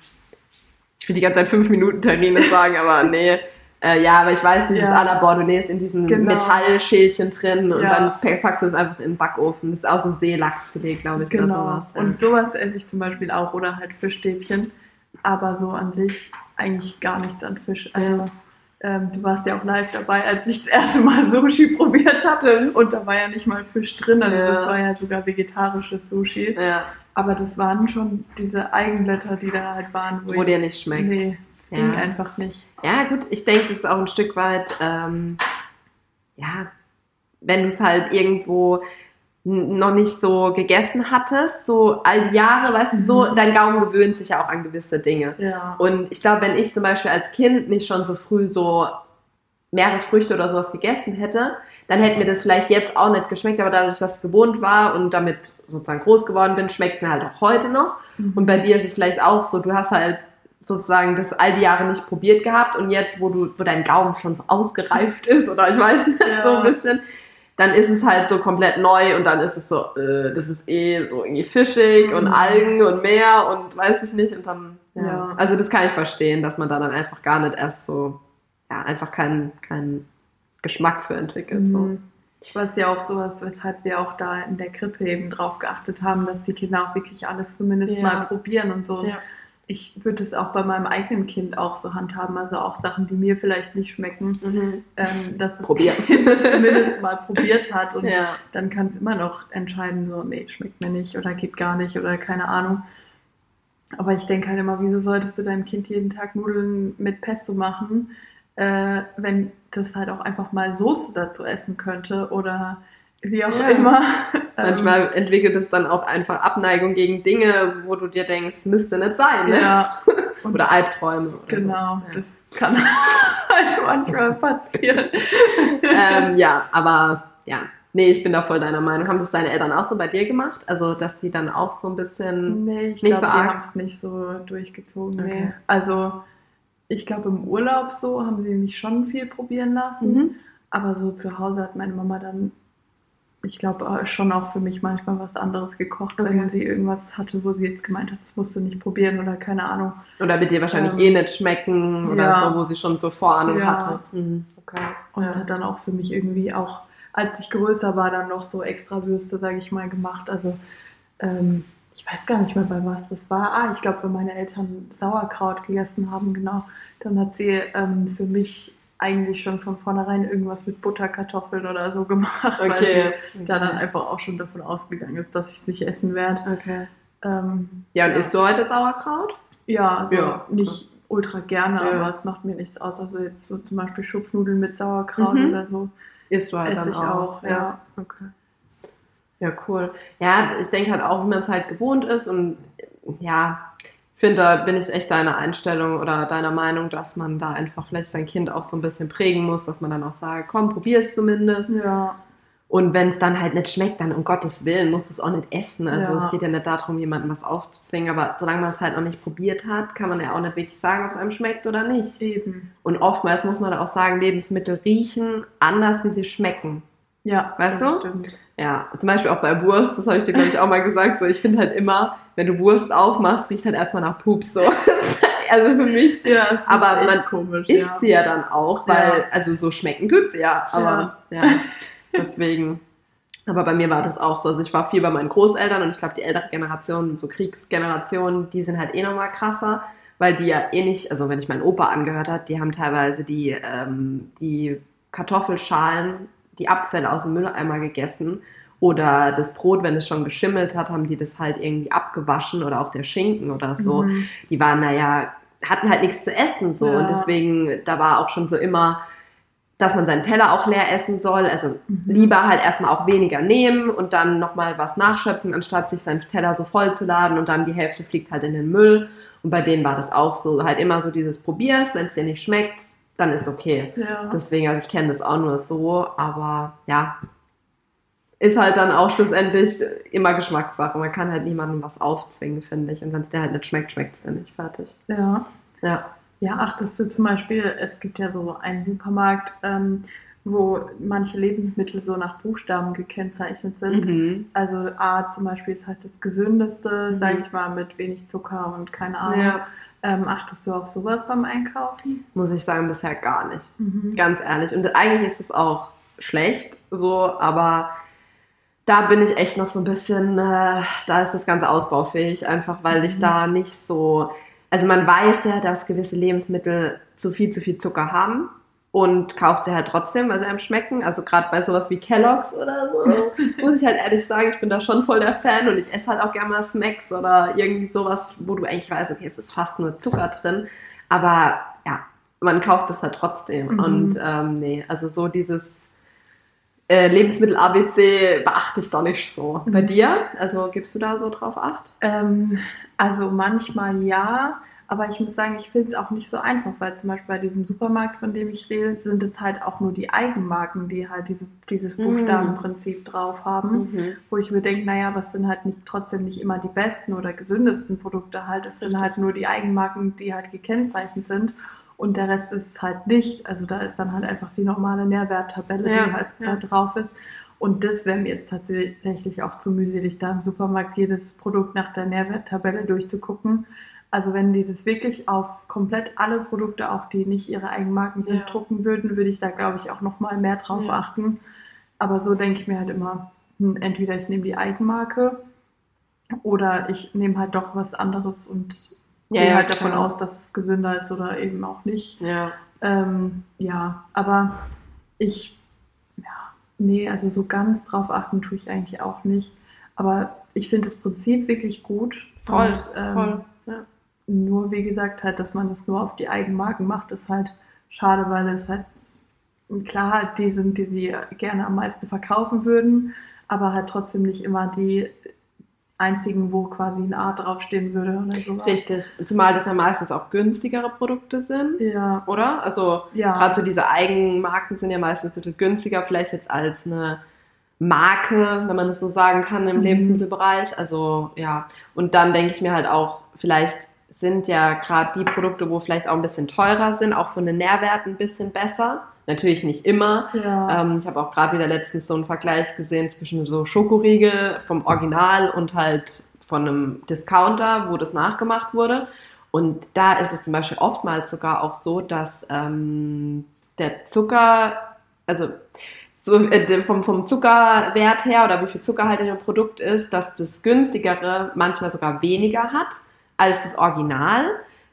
ich will die ganze Zeit fünf Minuten Terrine sagen, aber nee. Äh, ja, aber ich weiß, dieses Ja. à la Bordelaise in diesem Genau. Metallschälchen drin und Ja. dann pack- packst du es einfach in den Backofen. Das ist auch so Seelachsfilet, glaube ich, oder genau. sowas. Ja. Und sowas esse ich zum Beispiel auch oder halt Fischstäbchen. Aber so an sich eigentlich gar nichts an Fisch. Also ähm, du warst ja auch live dabei, als ich das erste Mal Sushi probiert habe. Und da war ja nicht mal Fisch drin. Also Ja. das war ja sogar vegetarisches Sushi. Aber das waren schon diese Eigenblätter, die da halt waren. wo dir nicht schmeckt. Nee, das Ja. ging einfach nicht. Ja, gut, ich denke, das ist auch ein Stück weit, ähm, ja, wenn du es halt irgendwo noch nicht so gegessen hattest, so all die Jahre, weißt du, so, Mhm. dein Gaumen gewöhnt sich ja auch an gewisse Dinge. Ja. Und ich glaube, wenn ich zum Beispiel als Kind nicht schon so früh so Meeresfrüchte oder sowas gegessen hätte, dann hätte mir das vielleicht jetzt auch nicht geschmeckt, aber dadurch, dass ich es gewohnt war und damit sozusagen groß geworden bin, schmeckt es mir halt auch heute noch. Und bei dir ist es vielleicht auch so, du hast halt sozusagen das all die Jahre nicht probiert gehabt und jetzt, wo du, wo dein Gaumen schon so ausgereift ist oder ich weiß nicht, Ja. so ein bisschen, dann ist es halt so komplett neu und dann ist es so, äh, das ist eh so irgendwie fischig und Mhm. Algen und Meer und weiß ich nicht und dann, ja. Ja. Also das kann ich verstehen, dass man da dann einfach gar nicht erst so, ja, einfach keinen, keinen Geschmack für entwickelt. So. Mhm. Was ja auch sowas, weshalb wir auch da in der Krippe eben drauf geachtet haben, dass die Kinder auch wirklich alles zumindest Ja. mal probieren und so. Ja. Ich würde es auch bei meinem eigenen Kind auch so handhaben, also auch Sachen, die mir vielleicht nicht schmecken, Mhm. ähm, dass das Probieren. Kind das zumindest mal probiert hat und Ja. dann kann es immer noch entscheiden, so, nee, schmeckt mir nicht oder geht gar nicht oder keine Ahnung. Aber ich denke halt immer, wieso solltest du deinem Kind jeden Tag Nudeln mit Pesto machen, äh, wenn das halt auch einfach mal Soße dazu essen könnte oder wie auch Ja. immer. Manchmal entwickelt es dann auch einfach Abneigung gegen Dinge, wo du dir denkst, müsste nicht sein. Ähm, Ne? ja, Oder Albträume. Oder genau, So. das kann halt manchmal passieren. Ja. ähm, ja, aber ja. Nee, ich bin da voll deiner Meinung. Haben das deine Eltern auch so bei dir gemacht? Also, dass sie dann auch so ein bisschen. Nee, ich glaube, so die haben es nicht so durchgezogen. Nee. Okay. Also, ich glaube, im Urlaub so haben sie mich schon viel probieren lassen. Mhm. Aber so zu Hause hat meine Mama dann, ich glaube, schon auch für mich manchmal was anderes gekocht, Okay. wenn sie irgendwas hatte, wo sie jetzt gemeint hat, das musst du nicht probieren oder keine Ahnung. Oder wird dir wahrscheinlich Ähm, eh nicht schmecken oder ja. so, wo sie schon so Vorahnung Ja. hatte. Mhm. Okay. Und Ja. hat dann auch für mich irgendwie auch, als ich größer war, dann noch so extra Würste, sage ich mal, gemacht. Also ähm, ich weiß gar nicht mehr, bei was das war. Ah, ich glaube, wenn meine Eltern Sauerkraut gegessen haben, genau, dann hat sie ähm, für mich eigentlich schon von vornherein irgendwas mit Butterkartoffeln oder so gemacht, weil Okay. sie da dann einfach auch schon davon ausgegangen ist, dass ich es nicht essen werde. Okay. Ähm, Ja, und isst du heute Sauerkraut? ja, also Ja. nicht ultra gerne, Ja. aber es macht mir nichts aus. Also jetzt so zum Beispiel Schupfnudeln mit Sauerkraut Mhm. oder so. Isst du halt Esse dann ich auch. auch, ja. Okay. Ja, cool. Ja, ich denke halt auch, wie man es halt gewohnt ist und ja, ich finde, da bin ich echt deiner Einstellung oder deiner Meinung, dass man da einfach vielleicht sein Kind auch so ein bisschen prägen muss, dass man dann auch sagt, komm, probier es zumindest. Ja, Und wenn es dann halt nicht schmeckt, dann um Gottes Willen musst du es auch nicht essen. Also Ja. es geht ja nicht darum, jemandem was aufzuzwingen, aber solange man es halt noch nicht probiert hat, kann man ja auch nicht wirklich sagen, ob es einem schmeckt oder nicht. eben. Und oftmals muss man auch sagen, Lebensmittel riechen anders, wie sie schmecken. Ja, Weißt das du? stimmt. Ja, zum Beispiel auch bei Wurst, das habe ich dir, glaube ich, auch mal gesagt. So, ich finde halt immer, wenn du Wurst aufmachst, riecht halt erstmal nach Pups. So. Das also für mich. Ja, ist aber man komisch. isst ja. sie ja dann auch, weil, Ja. also so schmecken tut sie ja, aber ja, deswegen. Aber bei mir war das auch so. Also ich war viel bei meinen Großeltern und ich glaube, die ältere Generation, so Kriegsgenerationen, die sind halt eh nochmal krasser, weil die ja eh nicht, also wenn ich meinen Opa angehört hat, die haben teilweise die, ähm, die Kartoffelschalen, die Abfälle aus dem Mülleimer gegessen. Oder das Brot, wenn es schon geschimmelt hat, haben die das halt irgendwie abgewaschen oder auch der Schinken oder so Mhm. die waren naja, hatten halt nichts zu essen so Ja. und deswegen, da war auch schon so immer, dass man seinen Teller auch leer essen soll, also Mhm. lieber halt erstmal auch weniger nehmen und dann nochmal was nachschöpfen, anstatt sich seinen Teller so voll zu laden und dann die Hälfte fliegt halt in den Müll und bei denen war das auch so, halt immer so dieses probier's, wenn es dir nicht schmeckt, dann ist okay. Ja. Deswegen, also ich kenne das auch nur so, aber ja, ist halt dann auch schlussendlich immer Geschmackssache. Man kann halt niemandem was aufzwingen, finde ich. Und wenn es dir halt nicht schmeckt, schmeckt es dir nicht fertig. ja. Ja. Ja, achtest du zum Beispiel, es gibt ja so einen Supermarkt, ähm, wo manche Lebensmittel so nach Buchstaben gekennzeichnet sind. Mhm. Also A zum Beispiel ist halt das gesündeste, Mhm. sage ich mal, mit wenig Zucker und keine Ahnung. Ja. Ähm, achtest du auf sowas beim Einkaufen? Muss ich sagen, bisher gar nicht. Mhm. Ganz ehrlich. Und eigentlich ist es auch schlecht, so, aber da bin ich echt noch so ein bisschen, äh, da ist das Ganze ausbaufähig, einfach weil ich Mhm. da nicht so, also man weiß ja, dass gewisse Lebensmittel zu viel, zu viel Zucker haben und kauft sie halt trotzdem, weil sie einem schmecken. Also gerade bei sowas wie Kelloggs oder so, muss ich halt ehrlich sagen, ich bin da schon voll der Fan und ich esse halt auch gerne mal Smacks oder irgendwie sowas, wo du eigentlich weißt, okay, es ist fast nur Zucker drin, aber ja, man kauft es halt trotzdem Mhm. und ähm, nee, also so dieses äh, Lebensmittel-ABC beachte ich doch nicht so. Bei Mhm. dir? Also gibst du da so drauf Acht? Ähm, also manchmal ja, aber ich muss sagen, ich finde es auch nicht so einfach, weil zum Beispiel bei diesem Supermarkt, von dem ich rede, sind es halt auch nur die Eigenmarken, die halt diese, dieses Mm. Buchstabenprinzip drauf haben. Wo ich mir denke, naja, was sind halt nicht trotzdem nicht immer die besten oder gesündesten Produkte halt. Es sind halt nur die Eigenmarken, die halt gekennzeichnet sind. Und der Rest ist halt nicht. Also da ist dann halt einfach die normale Nährwerttabelle, Ja, die halt ja. da drauf ist. Und das wäre mir jetzt tatsächlich auch zu mühselig, da im Supermarkt jedes Produkt nach der Nährwerttabelle durchzugucken. Also wenn die das wirklich auf komplett alle Produkte, auch die nicht ihre Eigenmarken sind, Ja. drucken würden, würde ich da, glaube ich, auch noch mal mehr drauf Ja. achten. Aber so denke ich mir halt immer, hm, entweder ich nehme die Eigenmarke oder ich nehme halt doch was anderes und Ja, gehe halt davon aus, dass es gesünder ist oder eben auch nicht. Ja. Ähm, ja, aber ich, ja, nee, also so ganz drauf achten tue ich eigentlich auch nicht. Aber ich finde das Prinzip wirklich gut. Voll, Und, ähm, voll. Ja. Nur wie gesagt, halt, dass man das nur auf die Eigenmarken macht, ist halt schade, weil es halt klar die sind, die sie gerne am meisten verkaufen würden, aber halt trotzdem nicht immer die einzigen, wo quasi ein A draufstehen würde oder sowas. Richtig. Zumal das ja meistens auch günstigere Produkte sind, Ja, oder? Also ja. gerade so diese Eigenmarken sind ja meistens ein bisschen günstiger, vielleicht jetzt als eine Marke, wenn man das so sagen kann, im Mhm. Lebensmittelbereich. Also ja, und dann denke ich mir halt auch, vielleicht sind ja gerade die Produkte, wo vielleicht auch ein bisschen teurer sind, auch von den Nährwerten ein bisschen besser. Natürlich nicht immer. ja. Ähm, ich habe auch gerade wieder letztens so einen Vergleich gesehen zwischen so Schokoriegel vom Original und halt von einem Discounter, wo das nachgemacht wurde. Und da ist es zum Beispiel oftmals sogar auch so, dass ähm, der Zucker, also so, äh, vom, vom Zuckerwert her oder wie viel Zucker halt in dem Produkt ist, dass das günstigere manchmal sogar weniger hat als das Original.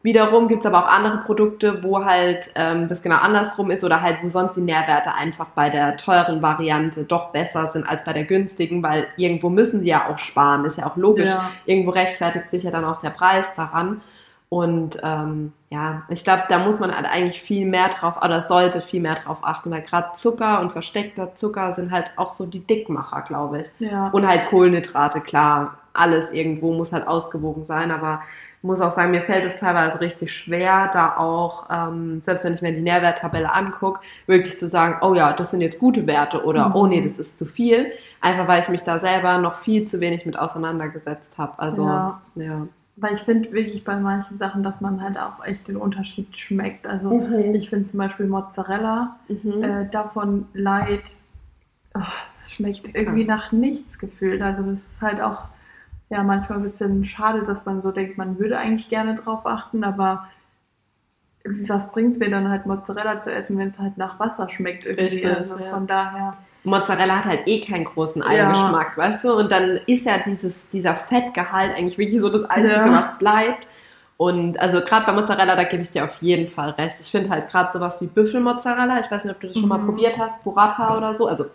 Wiederum gibt es aber auch andere Produkte, wo halt ähm, das genau andersrum ist oder halt wo sonst die Nährwerte einfach bei der teuren Variante doch besser sind als bei der günstigen, weil irgendwo müssen die ja auch sparen, ist ja auch logisch. Ja. Irgendwo rechtfertigt sich ja dann auch der Preis daran. Und ähm, ja, ich glaube, da muss man halt eigentlich viel mehr drauf, oder sollte viel mehr drauf achten, weil gerade Zucker und versteckter Zucker sind halt auch so die Dickmacher, glaube ich. ja. Und halt Kohlenhydrate, klar, alles irgendwo muss halt ausgewogen sein, aber ich muss auch sagen, mir fällt es teilweise richtig schwer, da auch, ähm, selbst wenn ich mir die Nährwerttabelle angucke, wirklich zu sagen, oh ja, das sind jetzt gute Werte oder Mhm. oh nee, das ist zu viel. Einfach weil ich mich da selber noch viel zu wenig mit auseinandergesetzt habe. Also, Ja. ja. Weil ich finde wirklich bei manchen Sachen, dass man halt auch echt den Unterschied schmeckt. Also Mhm. ich finde zum Beispiel Mozzarella, Mhm. äh, davon leid, oh, das schmeckt irgendwie nach nichts gefühlt. Also das ist halt auch ja manchmal ein bisschen schade, dass man so denkt, man würde eigentlich gerne drauf achten, aber was bringt es mir dann halt Mozzarella zu essen, wenn es halt nach Wasser schmeckt irgendwie. Richtig, also ja. von daher. Mozzarella hat halt eh keinen großen Ja. Eigengeschmack, weißt du? Und dann ist ja dieses, dieser Fettgehalt eigentlich wirklich so das Einzige, Ja. was bleibt. Und also gerade bei Mozzarella, da gebe ich dir auf jeden Fall recht. Ich finde halt gerade sowas wie Büffelmozzarella, ich weiß nicht, ob du das schon mal Mhm. probiert hast, Burrata oder so. Also,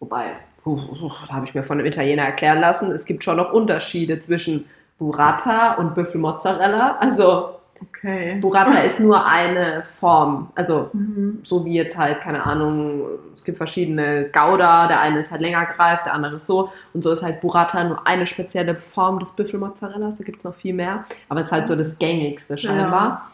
wobei, habe ich mir von einem Italiener erklären lassen, es gibt schon noch Unterschiede zwischen Burrata und Büffelmozzarella. Also, Okay. Burrata ist nur eine Form. Also, Mhm. so wie jetzt halt, keine Ahnung, es gibt verschiedene Gouda, der eine ist halt länger gereift, der andere ist so. Und so ist halt Burrata nur eine spezielle Form des Büffelmozzarellas, da gibt es noch viel mehr. Aber es ist halt so das gängigste scheinbar.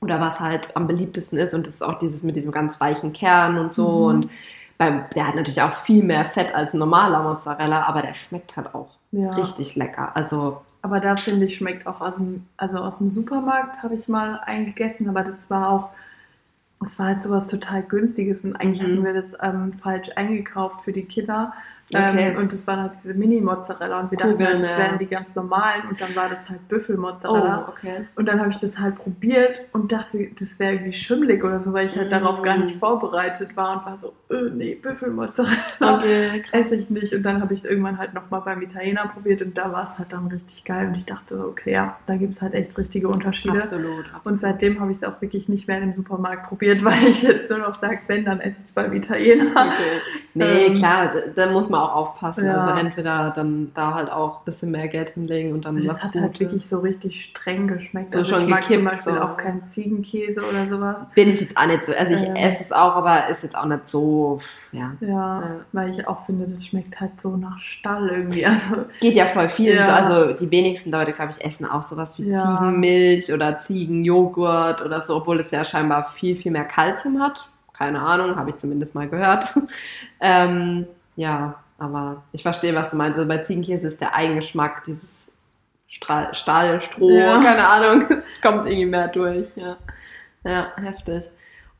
Oder was halt am beliebtesten ist und das ist auch dieses mit diesem ganz weichen Kern und so. Mhm. Und beim, der hat natürlich auch viel mehr Fett als normaler Mozzarella, aber der schmeckt halt auch Ja. richtig lecker. Also, Aber da finde ich, schmeckt auch aus dem, also aus dem Supermarkt habe ich mal einen gegessen, aber das war auch, das war halt sowas total günstiges und eigentlich Mhm. hatten wir das ähm, falsch eingekauft für die Kinder. Okay. Ähm, und das waren halt diese Mini-Mozzarella und wir dachten Kugeln, halt, das ja. wären die ganz normalen und dann war das halt Büffelmozzarella. oh, okay. Und dann habe ich das halt probiert und dachte, das wäre irgendwie schimmelig oder so, weil ich halt Mm. darauf gar nicht vorbereitet war und war so, äh, nee, Büffelmozzarella Okay, esse ich nicht. Und dann habe ich es irgendwann halt nochmal beim Italiener probiert und da war es halt dann richtig geil. Und ich dachte, okay, ja, da gibt es halt echt richtige Unterschiede. Absolut. absolut. Und seitdem habe ich es auch wirklich nicht mehr in dem Supermarkt probiert, weil ich jetzt nur noch sage, wenn, dann esse ich es beim Italiener. Okay. Nee, Ähm, klar, da muss man auch aufpassen. ja. Also entweder dann da halt auch ein bisschen mehr Geld hinlegen und dann Und was das hat halt Gutes. wirklich so richtig streng geschmeckt. So also schon ich mag zum gekippt, Beispiel so. auch keinen Ziegenkäse oder sowas. Bin ich jetzt auch nicht so. Also ich Ähm. esse es auch, aber ist jetzt auch nicht so, ja. Ja, Ja. weil ich auch finde, das schmeckt halt so nach Stall irgendwie. Also, Geht ja voll viel. Ja. So. Also die wenigsten Leute, glaube ich, essen auch sowas wie Ja. Ziegenmilch oder Ziegenjoghurt oder so, obwohl es ja scheinbar viel, viel mehr Kalzium hat. Keine Ahnung, habe ich zumindest mal gehört. ähm, ja, aber ich verstehe, was du meinst. Also bei Ziegenkäse ist der Eigengeschmack dieses Strahl, Stahl, Stroh, Ja. keine Ahnung, es kommt irgendwie mehr durch. Ja, ja heftig.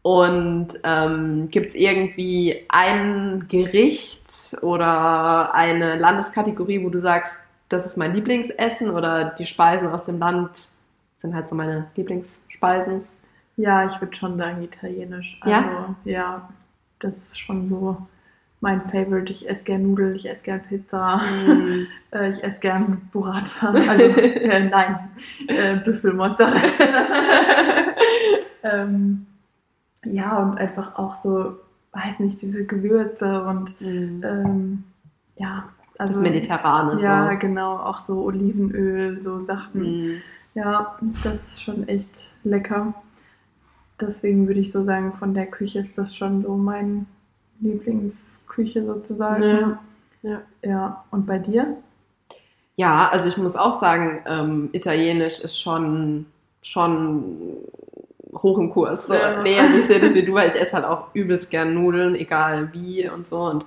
Und ähm, gibt es irgendwie ein Gericht oder eine Landeskategorie, wo du sagst, das ist mein Lieblingsessen oder die Speisen aus dem Land sind halt so meine Lieblingsspeisen? ja, ich würde schon sagen italienisch. Ja? Also, ja, das ist schon so mein Favorite. Ich esse gern Nudeln, ich esse gern Pizza, Mm. äh, ich esse gern Burrata. Also, äh, nein, äh, Büffelmozzarella. ähm, ja, und einfach auch so, weiß nicht, diese Gewürze und Mm. ähm, ja, das also. Mediterrane. Ja, so. genau, auch so Olivenöl, so Sachen. Mm. Ja, das ist schon echt lecker. Deswegen würde ich so sagen, von der Küche ist das schon so mein Lieblingsküche sozusagen. Ja, ja. Ja, und bei dir? Ja, also ich muss auch sagen, ähm, Italienisch ist schon, schon hoch im Kurs. So. Ja. Nee, also ich sehe das wie du, weil ich esse halt auch übelst gern Nudeln, egal wie und so. Und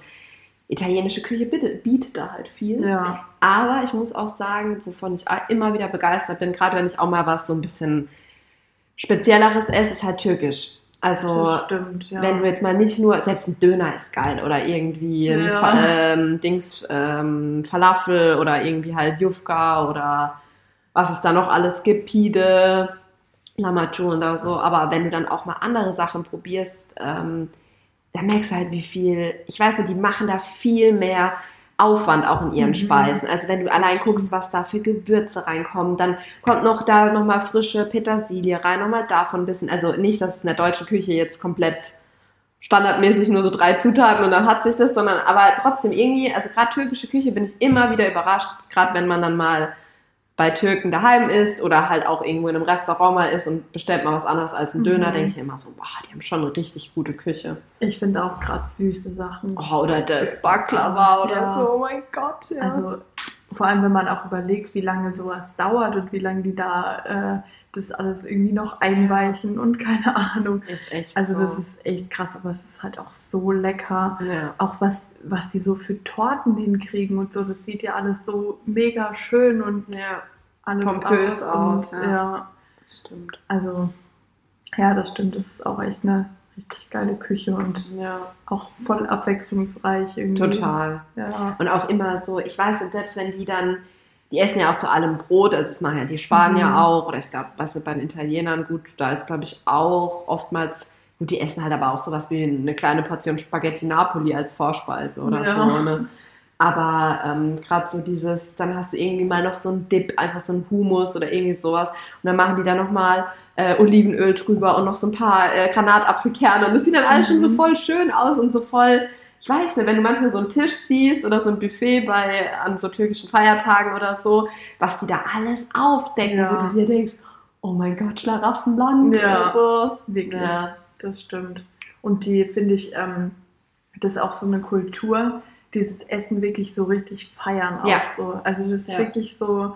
italienische Küche bietet, bietet da halt viel. Ja. Aber ich muss auch sagen, wovon ich immer wieder begeistert bin, gerade wenn ich auch mal was so ein bisschen Spezielleres esse, ist halt türkisch. Also stimmt, ja. wenn du jetzt mal nicht nur, selbst ein Döner ist geil oder irgendwie ein Ja. Ähm, Dings, ähm, Falafel oder irgendwie halt Jufka oder was es da noch alles gibt, Pide, Lamachu und da so. Aber wenn du dann auch mal andere Sachen probierst, ähm, dann merkst du halt, wie viel, ich weiß nicht, die machen da viel mehr Aufwand auch in ihren Mhm. Speisen. Also wenn du allein guckst, was da für Gewürze reinkommen, dann kommt noch da nochmal frische Petersilie rein, nochmal davon ein bisschen. Also nicht, dass es in der deutschen Küche jetzt komplett standardmäßig nur so drei Zutaten und dann hat sich das, sondern aber trotzdem irgendwie, also gerade türkische Küche bin ich immer wieder überrascht, gerade wenn man dann mal bei Türken daheim ist oder halt auch irgendwo in einem Restaurant mal ist und bestellt mal was anderes als einen Döner, Mhm. denke ich immer so, boah, die haben schon eine richtig gute Küche. Ich finde auch gerade süße Sachen. Oh, oder das Baklava oder Ja. so, oh mein Gott. Ja. Also vor allem, wenn man auch überlegt, wie lange sowas dauert und wie lange die da äh, das alles irgendwie noch einweichen und keine Ahnung. ist echt Also so. das ist echt krass, aber es ist halt auch so lecker. ja. Auch was, was die so für Torten hinkriegen und so, das sieht ja alles so mega schön und ja, alles pompös aus. und, ja. ja. das stimmt. also ja, das stimmt. Das ist auch echt eine richtig geile Küche und Ja, auch voll abwechslungsreich irgendwie. total. Ja. Und auch immer so, ich weiß selbst wenn die dann die essen ja auch zu allem Brot, also das machen ja die Spanier Mhm. auch, oder ich glaube, was bei den Italienern, gut, da ist, glaube ich, auch oftmals, gut, die essen halt aber auch sowas wie eine kleine Portion Spaghetti Napoli als Vorspeise oder Ja. so, ne? Aber ähm, gerade so dieses, dann hast du irgendwie mal noch so einen Dip, einfach so einen Hummus oder irgendwie sowas. Und dann machen die da nochmal äh, Olivenöl drüber und noch so ein paar äh, Granatapfelkerne. Und das sieht dann alles schon so Mhm. voll schön aus und so voll, ich weiß nicht, wenn du manchmal so einen Tisch siehst oder so ein Buffet bei, an so türkischen Feiertagen oder so, was die da alles aufdecken, Ja. wo du dir denkst, oh mein Gott, Schlaraffenland Ja. oder so. Wirklich, Ja. das stimmt. Und die finde ich, ähm, das ist auch so eine Kultur, dieses Essen wirklich so richtig feiern auch Ja. so. Also das ist Ja. wirklich so,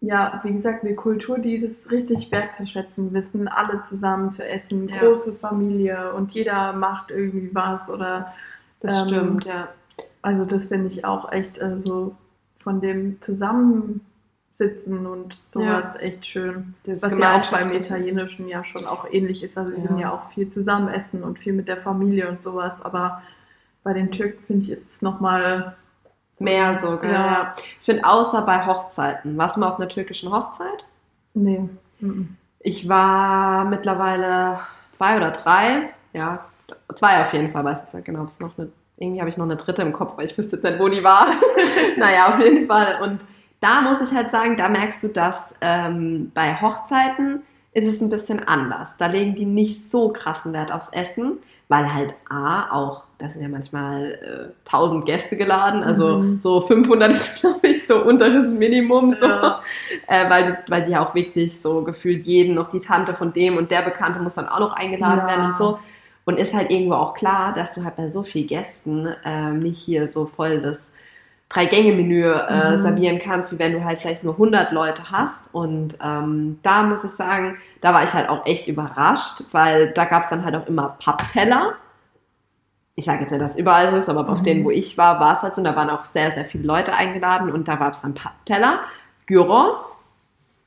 ja, wie gesagt, eine Kultur, die das richtig wertzuschätzen wissen, alle zusammen zu essen, Ja. große Familie und jeder macht irgendwie was oder Das Ähm, stimmt, ja. also das finde ich auch echt äh, so von dem Zusammensitzen und sowas echt schön. Das Was ja auch beim. Italienischen ja schon auch ähnlich ist. Also die Ja. sind ja auch viel zusammen essen und viel mit der Familie und sowas. Aber bei den Türken finde ich ist es nochmal Mehr sogar. Ja. Ja. Ich finde, außer bei Hochzeiten. Warst du mal auf einer türkischen Hochzeit? Nee. mhm. Ich war mittlerweile zwei oder drei. Ja, zwei auf jeden Fall. Weiß ich nicht genau, ob es noch eine. Irgendwie habe ich noch eine dritte im Kopf, weil ich wüsste jetzt nicht, wo die war. naja, auf jeden Fall. Und da muss ich halt sagen, da merkst du, dass ähm, bei Hochzeiten ist es ein bisschen anders. Da legen die nicht so krassen Wert aufs Essen, weil halt A, auch, da sind ja manchmal äh, 1000 Gäste geladen, also Mhm. so 500 ist, glaube ich, so unteres Minimum, so. Ja. Äh, weil, weil die ja auch wirklich so gefühlt jeden, noch die Tante von dem und der Bekannte muss dann auch noch eingeladen Ja. werden und so. Und ist halt irgendwo auch klar, dass du halt bei so vielen Gästen ähm, nicht hier so voll das Drei-Gänge-Menü äh, Mhm. servieren kannst, wie wenn du halt vielleicht nur 100 Leute hast. Und ähm, da muss ich sagen, da war ich halt auch echt überrascht, weil da gab es dann halt auch immer Pappteller. Ich sage jetzt nicht, dass es überall so ist, aber auf Mhm. denen, wo ich war, war es halt so. Und da waren auch sehr, sehr viele Leute eingeladen und da gab es dann Pappteller, Gyros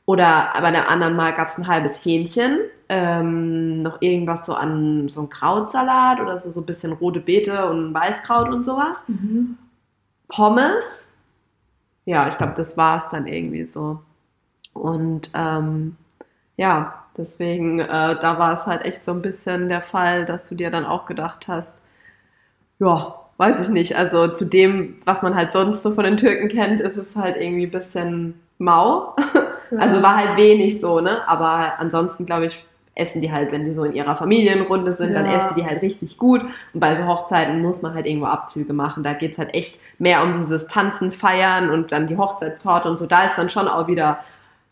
oder bei einem anderen Mal gab es ein halbes Hähnchen, ähm, noch irgendwas so an so ein Krautsalat oder so, so ein bisschen rote Beete und Weißkraut und sowas. Mhm. Pommes. Ja, ich glaube, das war es dann irgendwie so. Und ähm, ja, deswegen, äh, da war es halt echt so ein bisschen der Fall, dass du dir dann auch gedacht hast, ja, weiß ich nicht. Also zu dem, was man halt sonst so von den Türken kennt, ist es halt irgendwie ein bisschen mau. Also war halt wenig so, ne? Aber ansonsten, glaube ich, essen die halt, wenn die so in ihrer Familienrunde sind, dann Ja. essen die halt richtig gut. Und bei so Hochzeiten muss man halt irgendwo Abzüge machen. Da geht's halt echt mehr um dieses Tanzen, Feiern und dann die Hochzeitstorte und so. Da ist dann schon auch wieder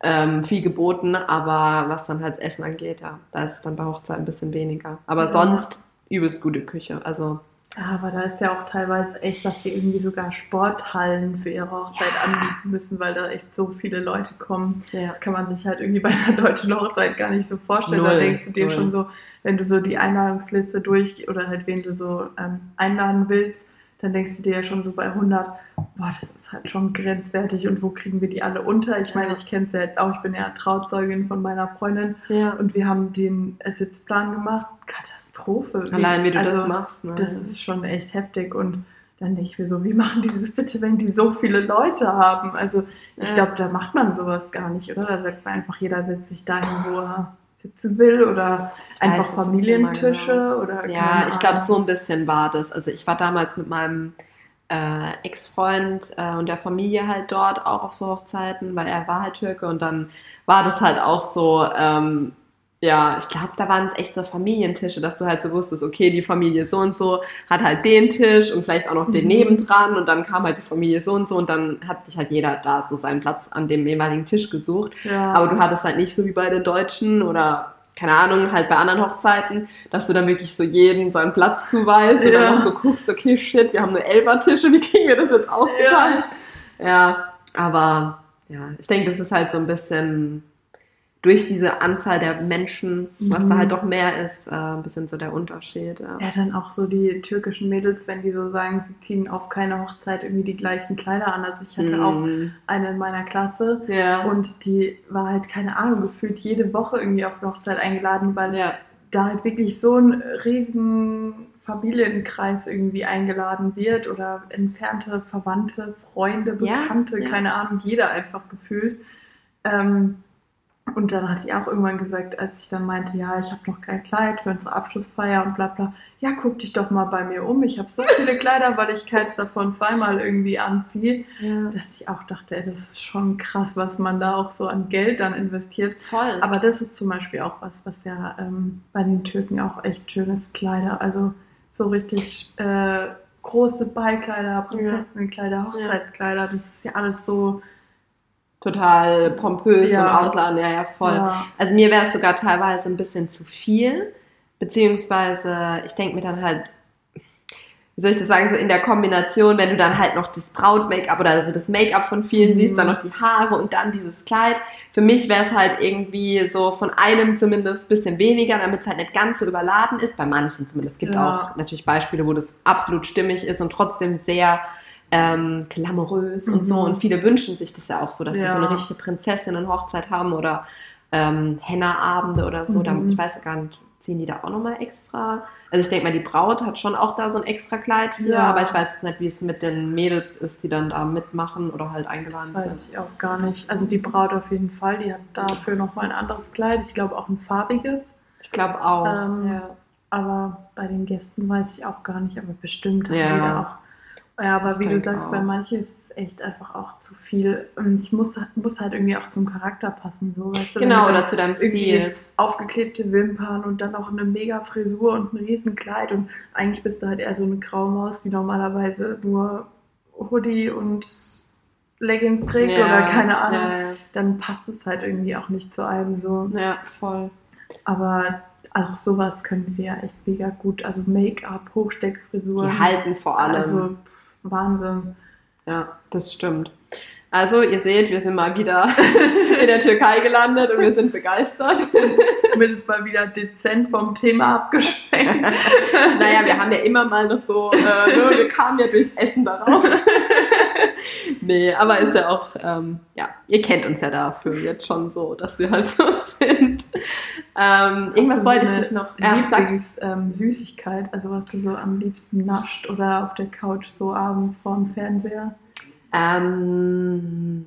ähm, viel geboten, aber was dann halt das Essen angeht, ja, da ist es dann bei Hochzeiten ein bisschen weniger. Aber Ja. sonst übelst gute Küche. Also aber da ist ja auch teilweise echt, dass die irgendwie sogar Sporthallen für ihre Hochzeit Ja. anbieten müssen, weil da echt so viele Leute kommen. ja. Das kann man sich halt irgendwie bei einer deutschen Hochzeit gar nicht so vorstellen. da Null, denkst du dir null. schon so, wenn du so die Einladungsliste durch oder halt wen du so ähm, einladen willst, dann denkst du dir ja schon so bei 100, boah, das ist halt schon grenzwertig und wo kriegen wir die alle unter? Ich meine, ich kenne es ja jetzt auch, ich bin ja Trauzeugin von meiner Freundin ja. und wir haben den Sitzplan gemacht. Katastrophe. Allein wie du also, das machst. Ne? das ist schon echt heftig und dann denke ich mir so, wie machen die das bitte, wenn die so viele Leute haben? Also ich Ja. glaube, da macht man sowas gar nicht, oder? Da sagt man einfach, jeder setzt sich dahin, wo er sitzen will oder Ich einfach weiß Familientische genau. oder Ja, ich glaube, so ein bisschen war das. Also ich war damals mit meinem äh, Ex-Freund äh, und der Familie halt dort auch auf so Hochzeiten, weil er war halt Türke und dann war das halt auch so, ähm, ja, ich glaube, da waren es echt so Familientische, dass du halt so wusstest, okay, die Familie so und so hat halt den Tisch und vielleicht auch noch den Mhm. nebendran und dann kam halt die Familie so und so und dann hat sich halt jeder da so seinen Platz an dem jeweiligen Tisch gesucht. Ja. Aber du hattest halt nicht so wie bei den Deutschen oder keine Ahnung, halt bei anderen Hochzeiten, dass du dann wirklich so jeden seinen Platz zuweist und Ja. dann auch so guckst, okay, shit, wir haben nur Elfertische, wie kriegen wir das jetzt aufgeteilt? Ja, aber ja, ich denke, das ist halt so ein bisschen durch diese Anzahl der Menschen, was da Mhm. halt doch mehr ist, äh, ein bisschen so der Unterschied. Ja. ja, dann auch so die türkischen Mädels, wenn die so sagen, sie ziehen auf keine Hochzeit irgendwie die gleichen Kleider an. Also ich hatte auch Mhm. eine in meiner Klasse, ja. Und die war halt, keine Ahnung, gefühlt jede Woche irgendwie auf eine Hochzeit eingeladen, weil ja. da halt wirklich so ein riesen Familienkreis irgendwie eingeladen wird oder entfernte Verwandte, Freunde, Bekannte, ja. keine Ahnung, jeder einfach gefühlt. Ähm, und dann hatte ich auch irgendwann gesagt, als ich dann meinte, ja, ich habe noch kein Kleid für unsere Abschlussfeier und bla bla, ja, guck dich doch mal bei mir um. Ich habe so viele Kleider, weil ich keins davon zweimal irgendwie anziehe, Ja. dass ich auch dachte, ey, das ist schon krass, was man da auch so an Geld dann investiert. Voll. Aber das ist zum Beispiel auch was, was ja ähm, bei den Türken auch echt schön ist, Kleider. Also so richtig äh, große Ballkleider, Prinzessinnenkleider, Hochzeitskleider, das ist ja alles so. Total pompös Ja. und ausladend, ja, ja, voll. Ja, Also mir wäre es sogar teilweise ein bisschen zu viel, beziehungsweise ich denke mir dann halt, wie soll ich das sagen, so in der Kombination, wenn du dann halt noch das Braut-Make-up oder also das Make-up von vielen Mhm. siehst, dann noch die Haare und dann dieses Kleid. Für mich wäre es halt irgendwie so von einem zumindest ein bisschen weniger, damit es halt nicht ganz so überladen ist. Bei manchen zumindest. Es gibt Ja. auch natürlich Beispiele, wo das absolut stimmig ist und trotzdem sehr ähm, glamourös und Mhm. so. Und viele wünschen sich das ja auch so, dass sie Ja. so eine richtige Prinzessinnen-Hochzeit haben oder ähm, Henna-Abende oder so. Mhm. Da, ich weiß gar nicht, ziehen die da auch nochmal extra? Also ich denke mal, die Braut hat schon auch da so ein extra Kleid für, Ja. aber ich weiß jetzt nicht, wie es mit den Mädels ist, die dann da mitmachen oder halt eingeladen das sind. weiß ich auch gar nicht. Also die Braut auf jeden Fall, die hat dafür nochmal ein anderes Kleid. Ich glaube auch ein farbiges. Ich glaube auch. Ähm, ja. Aber bei den Gästen weiß ich auch gar nicht, aber bestimmt haben Ja. die da auch. Ja, aber Ich wie du sagst, auch. bei manchen ist es echt einfach auch zu viel. Und ich muss, muss halt irgendwie auch zum Charakter passen. So, weißt du, Genau, oder zu deinem Stil. aufgeklebte Wimpern und dann auch eine mega Frisur und ein Riesenkleid. Und eigentlich bist du halt eher so eine graue Maus, die normalerweise nur Hoodie und Leggings trägt Ja, oder keine Ahnung. Ja, ja. Dann passt es halt irgendwie auch nicht zu einem so. ja, voll. Aber auch sowas können wir ja echt mega gut. Also Make-up, Hochsteckfrisuren. Die halten vor allem. Also Wahnsinn. Ja, das stimmt. Also, ihr seht, wir sind mal wieder in der Türkei gelandet und wir sind begeistert. Wir sind mal wieder dezent vom Thema abgeschwenkt. naja, wir haben ja immer mal noch so, äh, ne, wir kamen ja durchs Essen darauf. nee, aber ist ja auch, ähm, ja, ihr kennt uns ja dafür jetzt schon so, dass wir halt so sind. Ähm, irgendwas du wollte so ich dich noch. Ja, Lieblings, ähm, Süßigkeit, also was du so am liebsten nascht oder auf der Couch so abends vorm Fernseher. Ähm,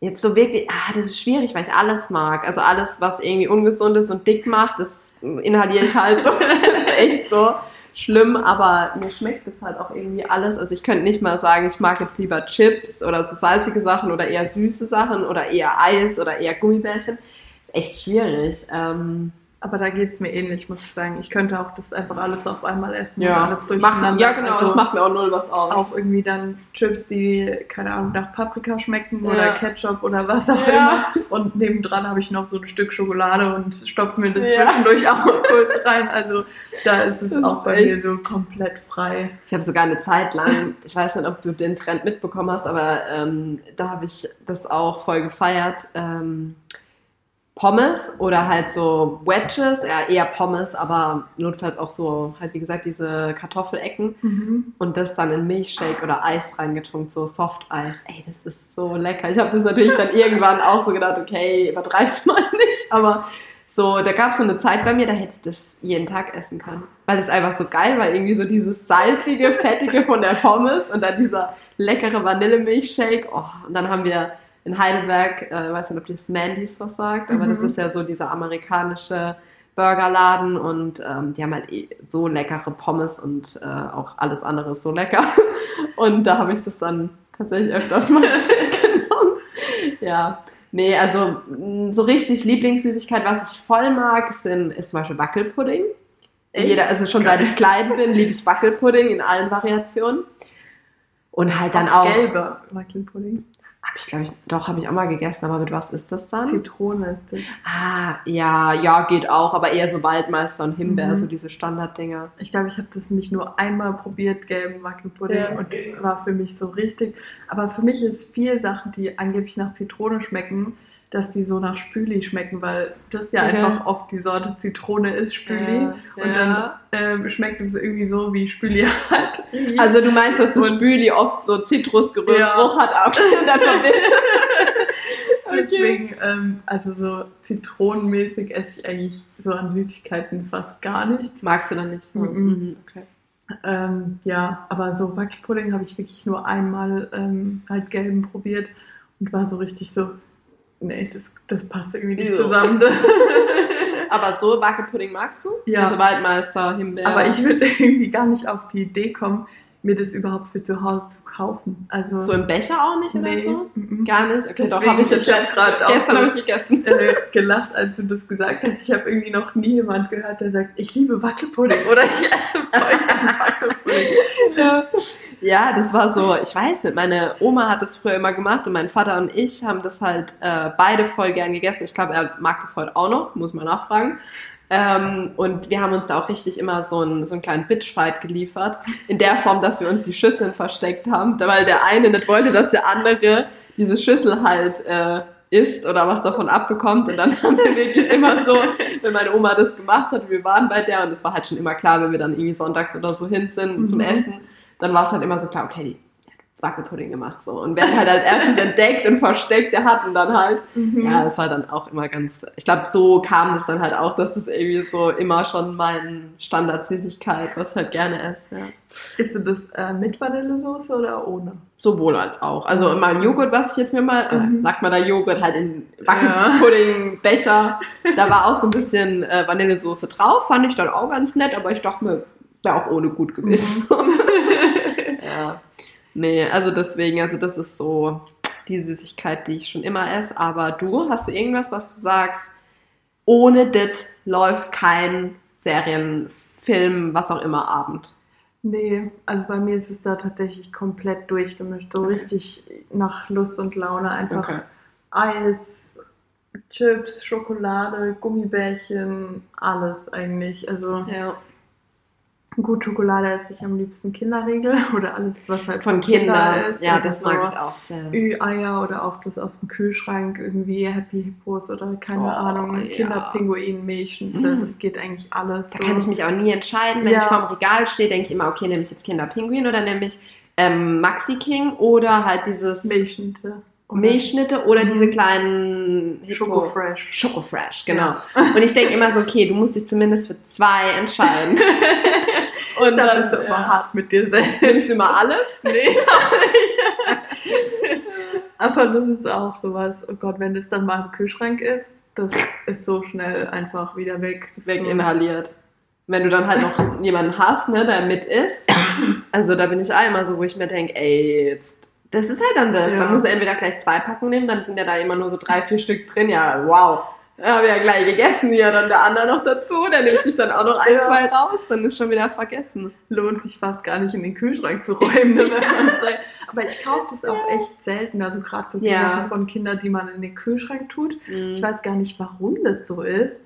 jetzt so wirklich, ah, das ist schwierig, weil ich alles mag. Also alles, was irgendwie ungesund ist und dick macht, das inhaliere ich halt so. echt so schlimm, aber mir schmeckt das halt auch irgendwie alles. Also ich könnte nicht mal sagen, ich mag jetzt lieber Chips oder so salzige Sachen oder eher süße Sachen oder eher Eis oder eher Gummibärchen. ist echt schwierig. Ähm, Aber da geht es mir ähnlich, muss ich sagen. Ich könnte auch das einfach alles auf einmal essen und ja, alles durcheinander. ja, genau, Also das macht mir auch null was aus. auch irgendwie dann Chips, die, keine Ahnung, nach Paprika schmecken Ja. oder Ketchup oder was auch Ja. immer. Und nebendran habe ich noch so ein Stück Schokolade und stopfe mir das Ja. zwischendurch auch mal kurz rein. Also da ist es Das auch ist bei echt- mir so komplett frei. Ich habe sogar eine Zeit lang, ich weiß nicht, ob du den Trend mitbekommen hast, aber ähm, da habe ich das auch voll gefeiert. Ähm, Pommes oder halt so Wedges, ja eher Pommes, aber notfalls auch so, halt wie gesagt, diese Kartoffelecken und das dann in Milchshake oder Eis reingetunkt, so Soft-Eis. Ey, das ist so lecker. Ich habe das natürlich dann irgendwann auch so gedacht, okay, übertreib's mal nicht, aber so, da gab es so eine Zeit bei mir, da hätte ich das jeden Tag essen können. Weil das einfach so geil war, irgendwie so dieses salzige, fettige von der Pommes und dann dieser leckere Vanillemilchshake. Oh, und dann haben wir in Heidelberg, äh, weiß nicht, ob das Mandy's was sagt, aber Mhm. das ist ja so dieser amerikanische Burgerladen und ähm, die haben halt eh so leckere Pommes und äh, auch alles andere ist so lecker. Und da habe ich das dann tatsächlich öfters mal genommen. Ja, nee, also mh, so richtig Lieblingssüßigkeit, was ich voll mag, sind, ist zum Beispiel Wackelpudding. Echt? Jeder, also schon seit ich klein bin, liebe ich Wackelpudding in allen Variationen. Und halt dann auch. Gelber Wackelpudding. Habe ich, glaube ich, doch, habe ich auch mal gegessen, aber mit was ist das dann? Zitrone ist das. Ah, ja, ja, geht auch, aber eher so Waldmeister und Himbeer, Mhm. so diese Standarddinger. Ich glaube, ich habe das nämlich nur einmal probiert, gelben Wackelpudding. Ja. Und das war für mich so richtig. Aber für mich ist viel Sachen, die angeblich nach Zitrone schmecken, dass die so nach Spüli schmecken, weil das ja Mhm. einfach oft die Sorte Zitrone ist, Spüli. Ja, Und dann ähm, schmeckt es irgendwie so, wie Spüli riecht. Also du meinst, dass das Und- Spüli oft so Zitrusgeruch Ja. hat auch und dann verbindet. Deswegen, ähm, also so zitronenmäßig esse ich eigentlich so an Süßigkeiten fast gar nichts. Magst du dann nicht so? Mhm. Mhm, okay. Ähm, ja, aber so Wackelpudding habe ich wirklich nur einmal ähm, halt gelben probiert und war so richtig so, nee, das, das passt irgendwie nicht Ja. zusammen. Aber so Wackelpudding magst du? Ja. Also Waldmeister, Himbeer. aber ich würde irgendwie gar nicht auf die Idee kommen, mir das überhaupt für zu Hause zu kaufen. Also So im Becher auch nicht oder nee, so? Gar nicht? Okay, doch, Deswegen, habe ich jetzt hab grad auch Gestern so- habe ich gegessen. äh, gelacht, als du das gesagt hast. Ich habe irgendwie noch nie jemand gehört, der sagt, ich liebe Wackelpudding oder ich esse voll gern Wackelpudding. Ja. ja, das war so, ich weiß nicht, meine Oma hat das früher immer gemacht und mein Vater und ich haben das halt äh, beide voll gern gegessen. Ich glaube, er mag das heute auch noch, muss man nachfragen. Ähm, und wir haben uns da auch richtig immer so einen, so einen kleinen Bitchfight geliefert, in der Form, dass wir uns die Schüsseln versteckt haben, weil der eine nicht wollte, dass der andere diese Schüssel halt äh, isst oder was davon abbekommt. Und dann haben wir wirklich immer so, wenn meine Oma das gemacht hat, wir waren bei der und es war halt schon immer klar, wenn wir dann irgendwie sonntags oder so hin sind zum Mhm. Essen, dann war es halt immer so klar, okay, die hat Wackelpudding gemacht so. Und wer halt als erstes entdeckt und versteckt, der hatten dann halt. Mhm. Ja, das war dann auch immer ganz, ich glaube, so kam es dann halt auch, dass es irgendwie so immer schon mein Standard-Süßigkeit, was ich halt gerne esse. Ja. Isst du das äh, mit Vanillesoße oder ohne? Sowohl als auch. Also in meinem Joghurt, was ich jetzt mir mal, Mhm. äh, sagt man da Joghurt, halt in. Wackelpudding-Becher, da war auch so ein bisschen äh, Vanillesoße drauf, fand ich dann auch ganz nett, aber ich dachte mir, wäre auch ohne gut gewesen. ja. Nee, also deswegen, also das ist so die Süßigkeit, die ich schon immer esse. Aber du, hast du irgendwas, was du sagst, ohne das läuft kein Serienfilm, was auch immer, Abend? Nee, also bei mir ist es da tatsächlich komplett durchgemischt. So richtig nach Lust und Laune. Einfach Okay. Eis, Chips, Schokolade, Gummibärchen, alles eigentlich. Also Ja. Gut, Schokolade esse ich am liebsten Kinderriegel oder alles, was halt Von Kindern Kindern, ist. ja, Also das so mag ich auch sehr. Ü-Eier oder auch das aus dem Kühlschrank, irgendwie Happy Hippos oder keine Oh, Ahnung, ja. Kinderpinguin, Milchschnitte, Mm. das geht eigentlich alles. Da so. kann ich mich auch nie entscheiden. Wenn Ja. ich vorm Regal stehe, denke ich immer, okay, nehme ich jetzt Kinderpinguin oder nehme ich ähm, Maxi King oder halt dieses Milchschnitte. Oder Milchschnitte oder Mhm. diese kleinen Schokofresh. Schokofresh, genau. Und ich denke immer so, okay, du musst dich zumindest für zwei entscheiden. Und Da dann bist du immer ja. hart mit dir selbst. Nimmst du immer alles? Nee, Aber das ist auch sowas, oh Gott, wenn das dann mal im Kühlschrank ist, das ist so schnell einfach wieder weg. Ist Weg so- inhaliert. Wenn du dann halt noch jemanden hast, ne, der mit isst, also da bin ich einmal so, wo ich mir denke, ey, jetzt, das ist halt dann das. Ja. Dann musst du entweder gleich zwei Packungen nehmen, dann sind ja da immer nur so drei, vier Stück drin. Ja, wow. Ja, habe ja gleich gegessen, ja, dann der andere noch dazu, der nimmt sich dann auch noch ein, Ja. zwei raus, dann ist schon wieder vergessen. lohnt sich fast gar nicht in den Kühlschrank zu räumen. Ne, sagt. Aber ich kaufe das auch echt selten. Also gerade so Ja. Von Kindern, die man in den Kühlschrank tut. Mhm. Ich weiß gar nicht, warum das so ist.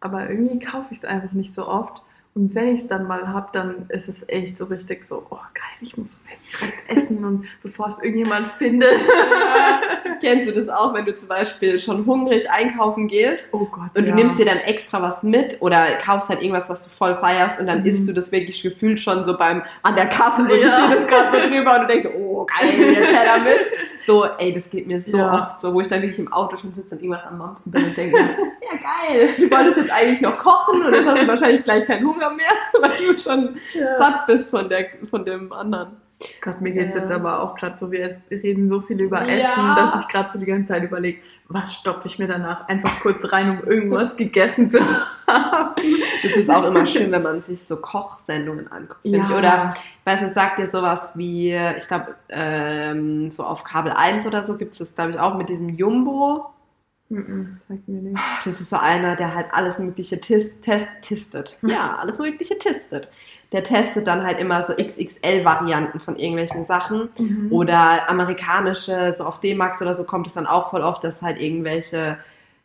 Aber irgendwie kaufe ich es einfach nicht so oft. Und wenn ich es dann mal habe, dann ist es echt so richtig so, oh geil, ich muss es jetzt direkt essen und bevor es irgendjemand findet. Ja. Kennst du das auch, wenn du zum Beispiel schon hungrig einkaufen gehst Oh Gott, und ja. du nimmst dir dann extra was mit oder kaufst halt irgendwas, was du voll feierst und dann Mhm. isst du das wirklich gefühlt schon so beim an der Kasse so Ja. ja. das gerade drüber und du denkst oh geil, jetzt her damit. So, ey, das geht mir so Ja. oft so, wo ich dann wirklich im Auto schon sitze und irgendwas am Mampfen bin und denke, ja geil, du wolltest jetzt eigentlich noch kochen und jetzt hast du wahrscheinlich gleich keinen Hunger mehr, weil du schon ja. satt bist von, der, von dem anderen. Gott, mir geht es Ja. jetzt aber auch gerade so, wir reden so viel über Ja. Essen, dass ich gerade so die ganze Zeit überlege, was stopfe ich mir danach einfach kurz rein, um irgendwas gegessen zu haben. Das ist auch immer schön, wenn man sich so Kochsendungen anguckt, finde ich. Oder ich weiß nicht, sagt dir sowas wie, ich glaube, ähm, so auf Kabel 1 oder so gibt es das, glaube ich, auch mit diesem Jumbo. Mhm, mir nicht. Das ist so einer, der halt alles Mögliche tis, test, tistet. Ja, alles Mögliche tistet. Der testet dann halt immer so XXL-Varianten von irgendwelchen Sachen. Mhm. Oder amerikanische, so auf D-Max oder so kommt es dann auch voll oft, dass halt irgendwelche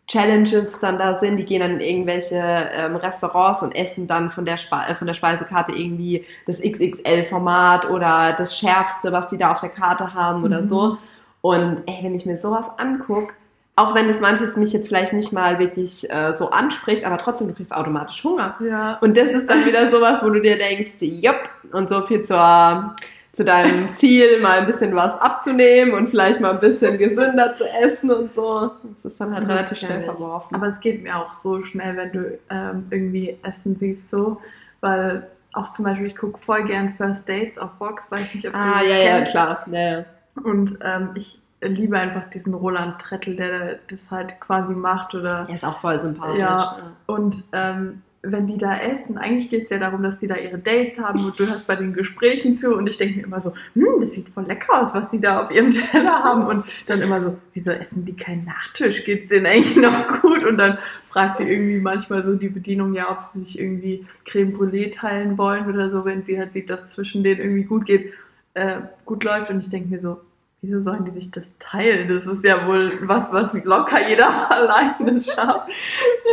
Challenges dann da sind. Die gehen dann in irgendwelche ähm, Restaurants und essen dann von der, Spe äh, von der Speisekarte irgendwie das XXL-Format oder das Schärfste, was die da auf der Karte haben oder Mhm. so. Und ey, wenn ich mir sowas angucke, auch wenn das manches mich jetzt vielleicht nicht mal wirklich äh, so anspricht, aber trotzdem, du kriegst automatisch Hunger. Ja. Und das ist dann wieder sowas, wo du dir denkst, jupp, und so viel zur, zu deinem Ziel, mal ein bisschen was abzunehmen und vielleicht mal ein bisschen gesünder zu essen und so. Das ist dann halt Das relativ schnell verworfen. Aber es geht mir auch so schnell, wenn du ähm, irgendwie Essen siehst, so, weil auch zum Beispiel, ich gucke voll gern First Dates auf Vox, weiß nicht, ob ah, du das ja, ja, klar. Ja, ja. Und ähm, ich liebe einfach diesen Roland Trettel, der das halt quasi macht oder Er ist auch voll sympathisch. Ja. Und ähm, wenn die da essen, eigentlich geht es ja darum, dass die da ihre Dates haben und du hörst bei den Gesprächen zu und ich denke mir immer so, hm, das sieht voll lecker aus, was die da auf ihrem Teller haben und dann immer so, wieso essen die keinen Nachtisch? Geht's denen eigentlich noch gut? Und dann fragt die irgendwie manchmal so die Bedienung ja, ob sie sich irgendwie Creme Brûlée teilen wollen oder so, wenn sie halt sieht, dass zwischen denen irgendwie gut geht, äh, gut läuft und ich denke mir so, Wieso sollen die sich das teilen? Das ist ja wohl was, was locker jeder alleine schafft.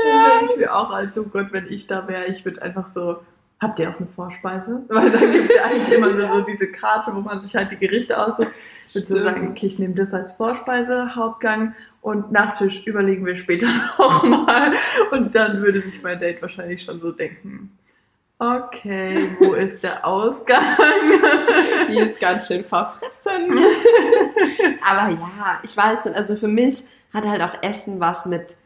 Ja. Ich mir auch als, oh Gott, wenn ich da wäre, ich würde einfach so, habt ihr auch eine Vorspeise? Weil da gibt es ja eigentlich immer nur so diese Karte, wo man sich halt die Gerichte aussucht. Ich würde so Stimmt. sagen, okay, ich nehme das als Vorspeise, Hauptgang und Nachtisch überlegen wir später nochmal. Und dann würde sich mein Date wahrscheinlich schon so denken, okay, wo ist der Ausgang? Die ist ganz schön verfressen. Aber ja, ich weiß nicht, also für mich hat halt auch Essen was mit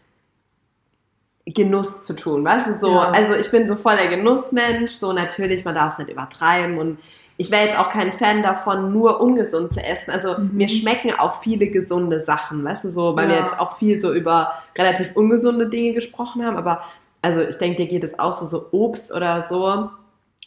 Genuss zu tun, weißt du, so, Ja. also ich bin so voll der Genussmensch, so natürlich, man darf es nicht übertreiben und ich wäre jetzt auch kein Fan davon, nur ungesund zu essen. Also Mhm. mir schmecken auch viele gesunde Sachen, weißt du, so, weil wir Ja. jetzt auch viel so über relativ ungesunde Dinge gesprochen haben, aber also ich denke, dir geht es auch so, so Obst oder so,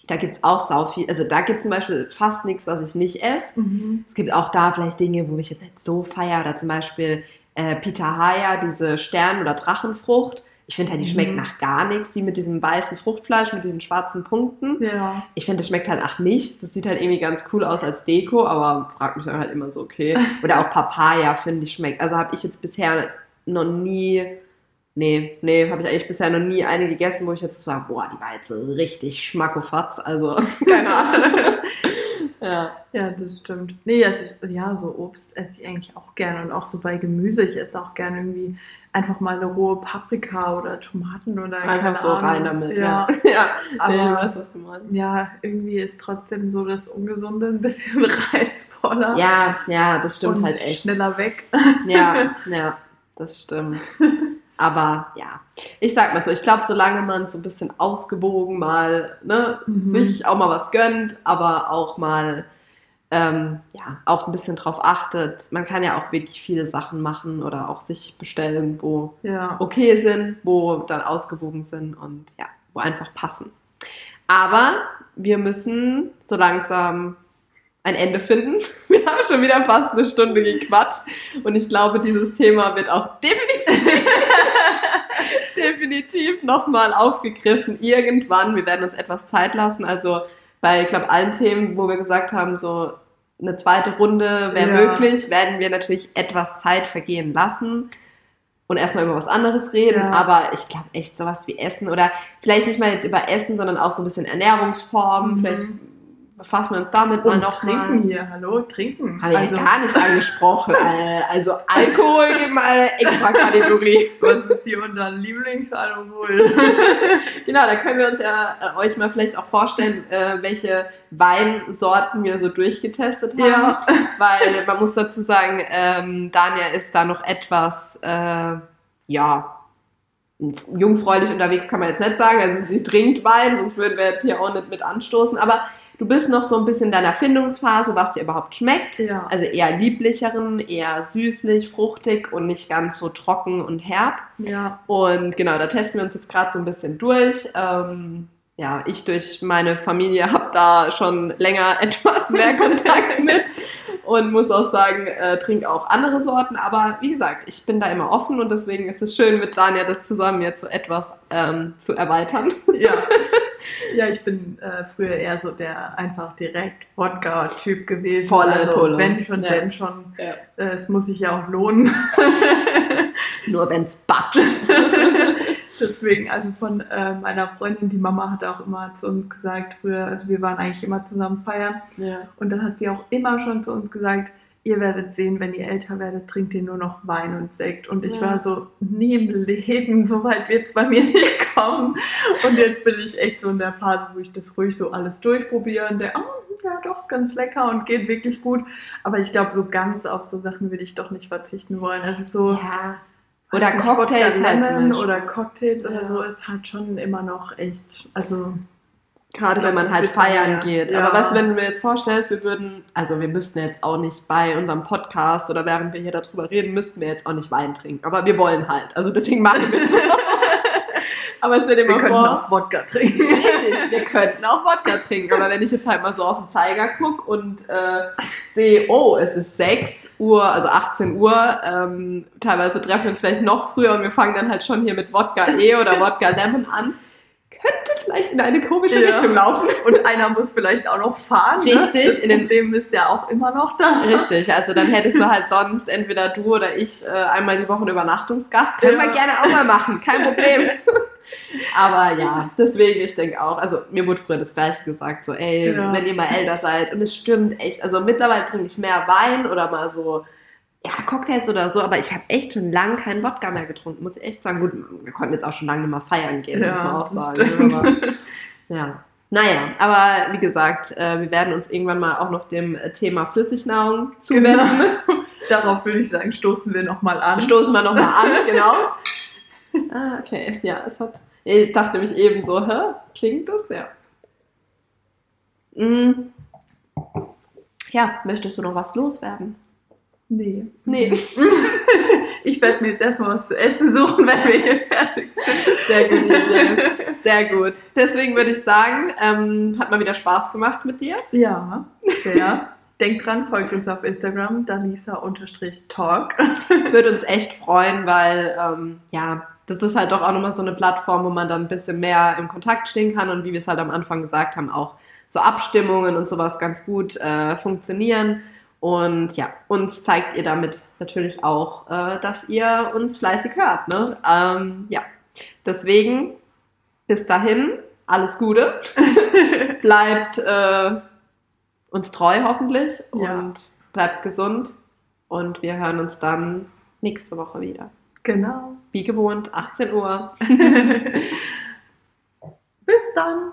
da gibt es auch sau viel, also da gibt es zum Beispiel fast nichts, was ich nicht esse. Mhm. Es gibt auch da vielleicht Dinge, wo ich jetzt nicht so feiere, oder zum Beispiel äh, Pitahaya, diese Stern- oder Drachenfrucht. Ich finde halt, die Mhm. schmeckt nach gar nichts, die mit diesem weißen Fruchtfleisch, mit diesen schwarzen Punkten. Ja. Ich finde, das schmeckt halt auch nicht. Das sieht halt irgendwie ganz cool aus als Deko, aber fragt mich dann halt immer so, okay. Oder auch Papaya, finde ich, schmeckt. Also habe ich jetzt bisher noch nie, nee, nee, habe ich eigentlich bisher noch nie eine gegessen, wo ich jetzt sage, boah, die war jetzt so richtig schmackofatz. Also, keine Ahnung. ja. Ja, das stimmt. Nee, also ja, so Obst esse ich eigentlich auch gerne und auch so bei Gemüse. Ich esse auch gerne irgendwie einfach mal eine rohe Paprika oder Tomaten oder Einfach so Ahnung. rein damit, Ja, ja. Ja, aber nee, du weißt, was du meinst. ja, irgendwie ist trotzdem so das Ungesunde ein bisschen reizvoller Ja, ja, das stimmt halt echt. schneller weg. Ja, ja, das stimmt. Aber ja, ich sag mal so, ich glaube, solange man so ein bisschen ausgewogen mal ne, Mhm. sich auch mal was gönnt, aber auch mal ähm, ja, auch ein bisschen drauf achtet, man kann ja auch wirklich viele Sachen machen oder auch sich bestellen, wo Ja. okay sind, wo dann ausgewogen sind und ja, wo einfach passen. Aber wir müssen so langsam ein Ende finden. Wir haben schon wieder fast eine Stunde gequatscht und ich glaube, dieses Thema wird auch definitiv, definitiv nochmal aufgegriffen irgendwann. Wir werden uns etwas Zeit lassen. Also bei, ich glaube, allen Themen, wo wir gesagt haben, so eine zweite Runde wäre Ja. möglich, werden wir natürlich etwas Zeit vergehen lassen und erstmal über was anderes reden. Ja. Aber ich glaube echt sowas wie Essen oder vielleicht nicht mal jetzt über Essen, sondern auch so ein bisschen Ernährungsformen. Mhm. Vielleicht befassen wir uns damit mal Und noch trinken mal. hier, hallo, trinken. Habe ich also, ja gar nicht angesprochen. äh, also Alkohol mal eine extra Kategorie. was ist hier unser Lieblingsalkohol? Genau, da können wir uns ja äh, euch mal vielleicht auch vorstellen, äh, welche Weinsorten wir so durchgetestet haben. Ja. Weil man muss dazu sagen, ähm, Dania ist da noch etwas, äh, ja, jungfräulich unterwegs kann man jetzt nicht sagen. Also sie trinkt Wein, sonst würden wir jetzt hier auch nicht mit anstoßen. Aber du bist noch so ein bisschen in deiner Findungsphase, was dir überhaupt schmeckt. ja. Also eher lieblicheren, eher süßlich, fruchtig und nicht ganz so trocken und herb. Ja. Und genau, da testen wir uns jetzt gerade so ein bisschen durch. Ähm, ja, ich durch meine Familie habe da schon länger etwas mehr Kontakt mit und muss auch sagen, äh, trinke auch andere Sorten. Aber wie gesagt, ich bin da immer offen und deswegen ist es schön, mit Dania das zusammen jetzt so etwas ähm, zu erweitern. Ja. Ja, ich bin äh, früher eher so der einfach direkt Wodka-Typ gewesen. Volle also wenn schon, Ja. denn schon. Ja. Äh, es muss sich ja auch lohnen. Nur wenn's batscht. Deswegen, also von äh, meiner Freundin, die Mama hat auch immer zu uns gesagt, früher, also wir waren eigentlich immer zusammen feiern. Ja. Und dann hat sie auch immer schon zu uns gesagt, ihr werdet sehen, wenn ihr älter werdet, trinkt ihr nur noch Wein und Sekt. Und ich Ja. war so, nie im Leben, so weit wird es bei mir nicht kommen. Und jetzt bin ich echt so in der Phase, wo ich das ruhig so alles durchprobiere und der, oh, ja, doch, ist ganz lecker und geht wirklich gut. Aber ich glaube, so ganz auf so Sachen würde ich doch nicht verzichten wollen. Also so, Ja. Oder halt zum Lemon Beispiel. oder Cocktails Ja. oder so ist halt schon immer noch echt, also Gerade wenn man halt feiern ja- geht. ja. Aber was, wenn du mir jetzt vorstellst, wir würden, also wir müssten jetzt auch nicht bei unserem Podcast oder während wir hier darüber reden, müssten wir jetzt auch nicht Wein trinken. Aber wir wollen halt. Also deswegen machen wir es. Aber stell dir wir mal könnten vor. auch Wodka trinken. Richtig, wir könnten auch Wodka trinken. Aber wenn ich jetzt halt mal so auf den Zeiger gucke und äh, sehe, oh, es ist 6 Uhr, also 18 Uhr, ähm, teilweise treffen wir uns vielleicht noch früher und wir fangen dann halt schon hier mit Wodka E oder Wodka Lemon an, könnte vielleicht in eine komische Ja. Richtung laufen. Und einer muss vielleicht auch noch fahren. Richtig, Ne? Das in den- Problem ist ja auch immer noch da. Richtig, also dann hättest du halt sonst entweder du oder ich äh, einmal die Woche einen Übernachtungsgast. Können Ja. wir gerne auch mal machen, kein Problem. Aber ja, deswegen, ich denke auch, also mir wurde früher das gleiche gesagt, so ey, Ja. wenn ihr mal älter seid und es stimmt echt, also mittlerweile trinke ich mehr Wein oder mal so, ja, Cocktails oder so, aber ich habe echt schon lange keinen Wodka mehr getrunken, muss ich echt sagen. Gut, wir konnten jetzt auch schon lange nicht mal feiern gehen, muss man auch sagen. stimmt. Aber, ja. Naja, aber wie gesagt, äh, wir werden uns irgendwann mal auch noch dem Thema Flüssignahrung zuwenden. Genau. Darauf würde ich sagen, stoßen wir nochmal an. Stoßen wir nochmal an, genau. Ah, okay. Ja, es hat. Ich dachte nämlich eben so, hä? Klingt das? Ja. Mm. Ja, möchtest du noch was loswerden? Nee. Nee. Ich werde mir jetzt erstmal was zu essen suchen, wenn wir hier fertig sind. Sehr gute Idee. Sehr gut. Deswegen würde ich sagen, ähm, hat mal wieder Spaß gemacht mit dir. Ja, sehr. Denkt dran, folgt uns auf Instagram, dalisa-talk. Würde uns echt freuen, weil, ähm, ja, das ist halt doch auch nochmal so eine Plattform, wo man dann ein bisschen mehr im Kontakt stehen kann und wie wir es halt am Anfang gesagt haben, auch so Abstimmungen und sowas ganz gut äh, funktionieren. Und ja, uns zeigt ihr damit natürlich auch, äh, dass ihr uns fleißig hört. Ne? Ähm, ja, deswegen bis dahin alles Gute. Bleibt äh, uns treu hoffentlich und Ja. bleibt gesund. Und wir hören uns dann nächste Woche wieder. Genau. Wie gewohnt, 18 Uhr. Bis dann.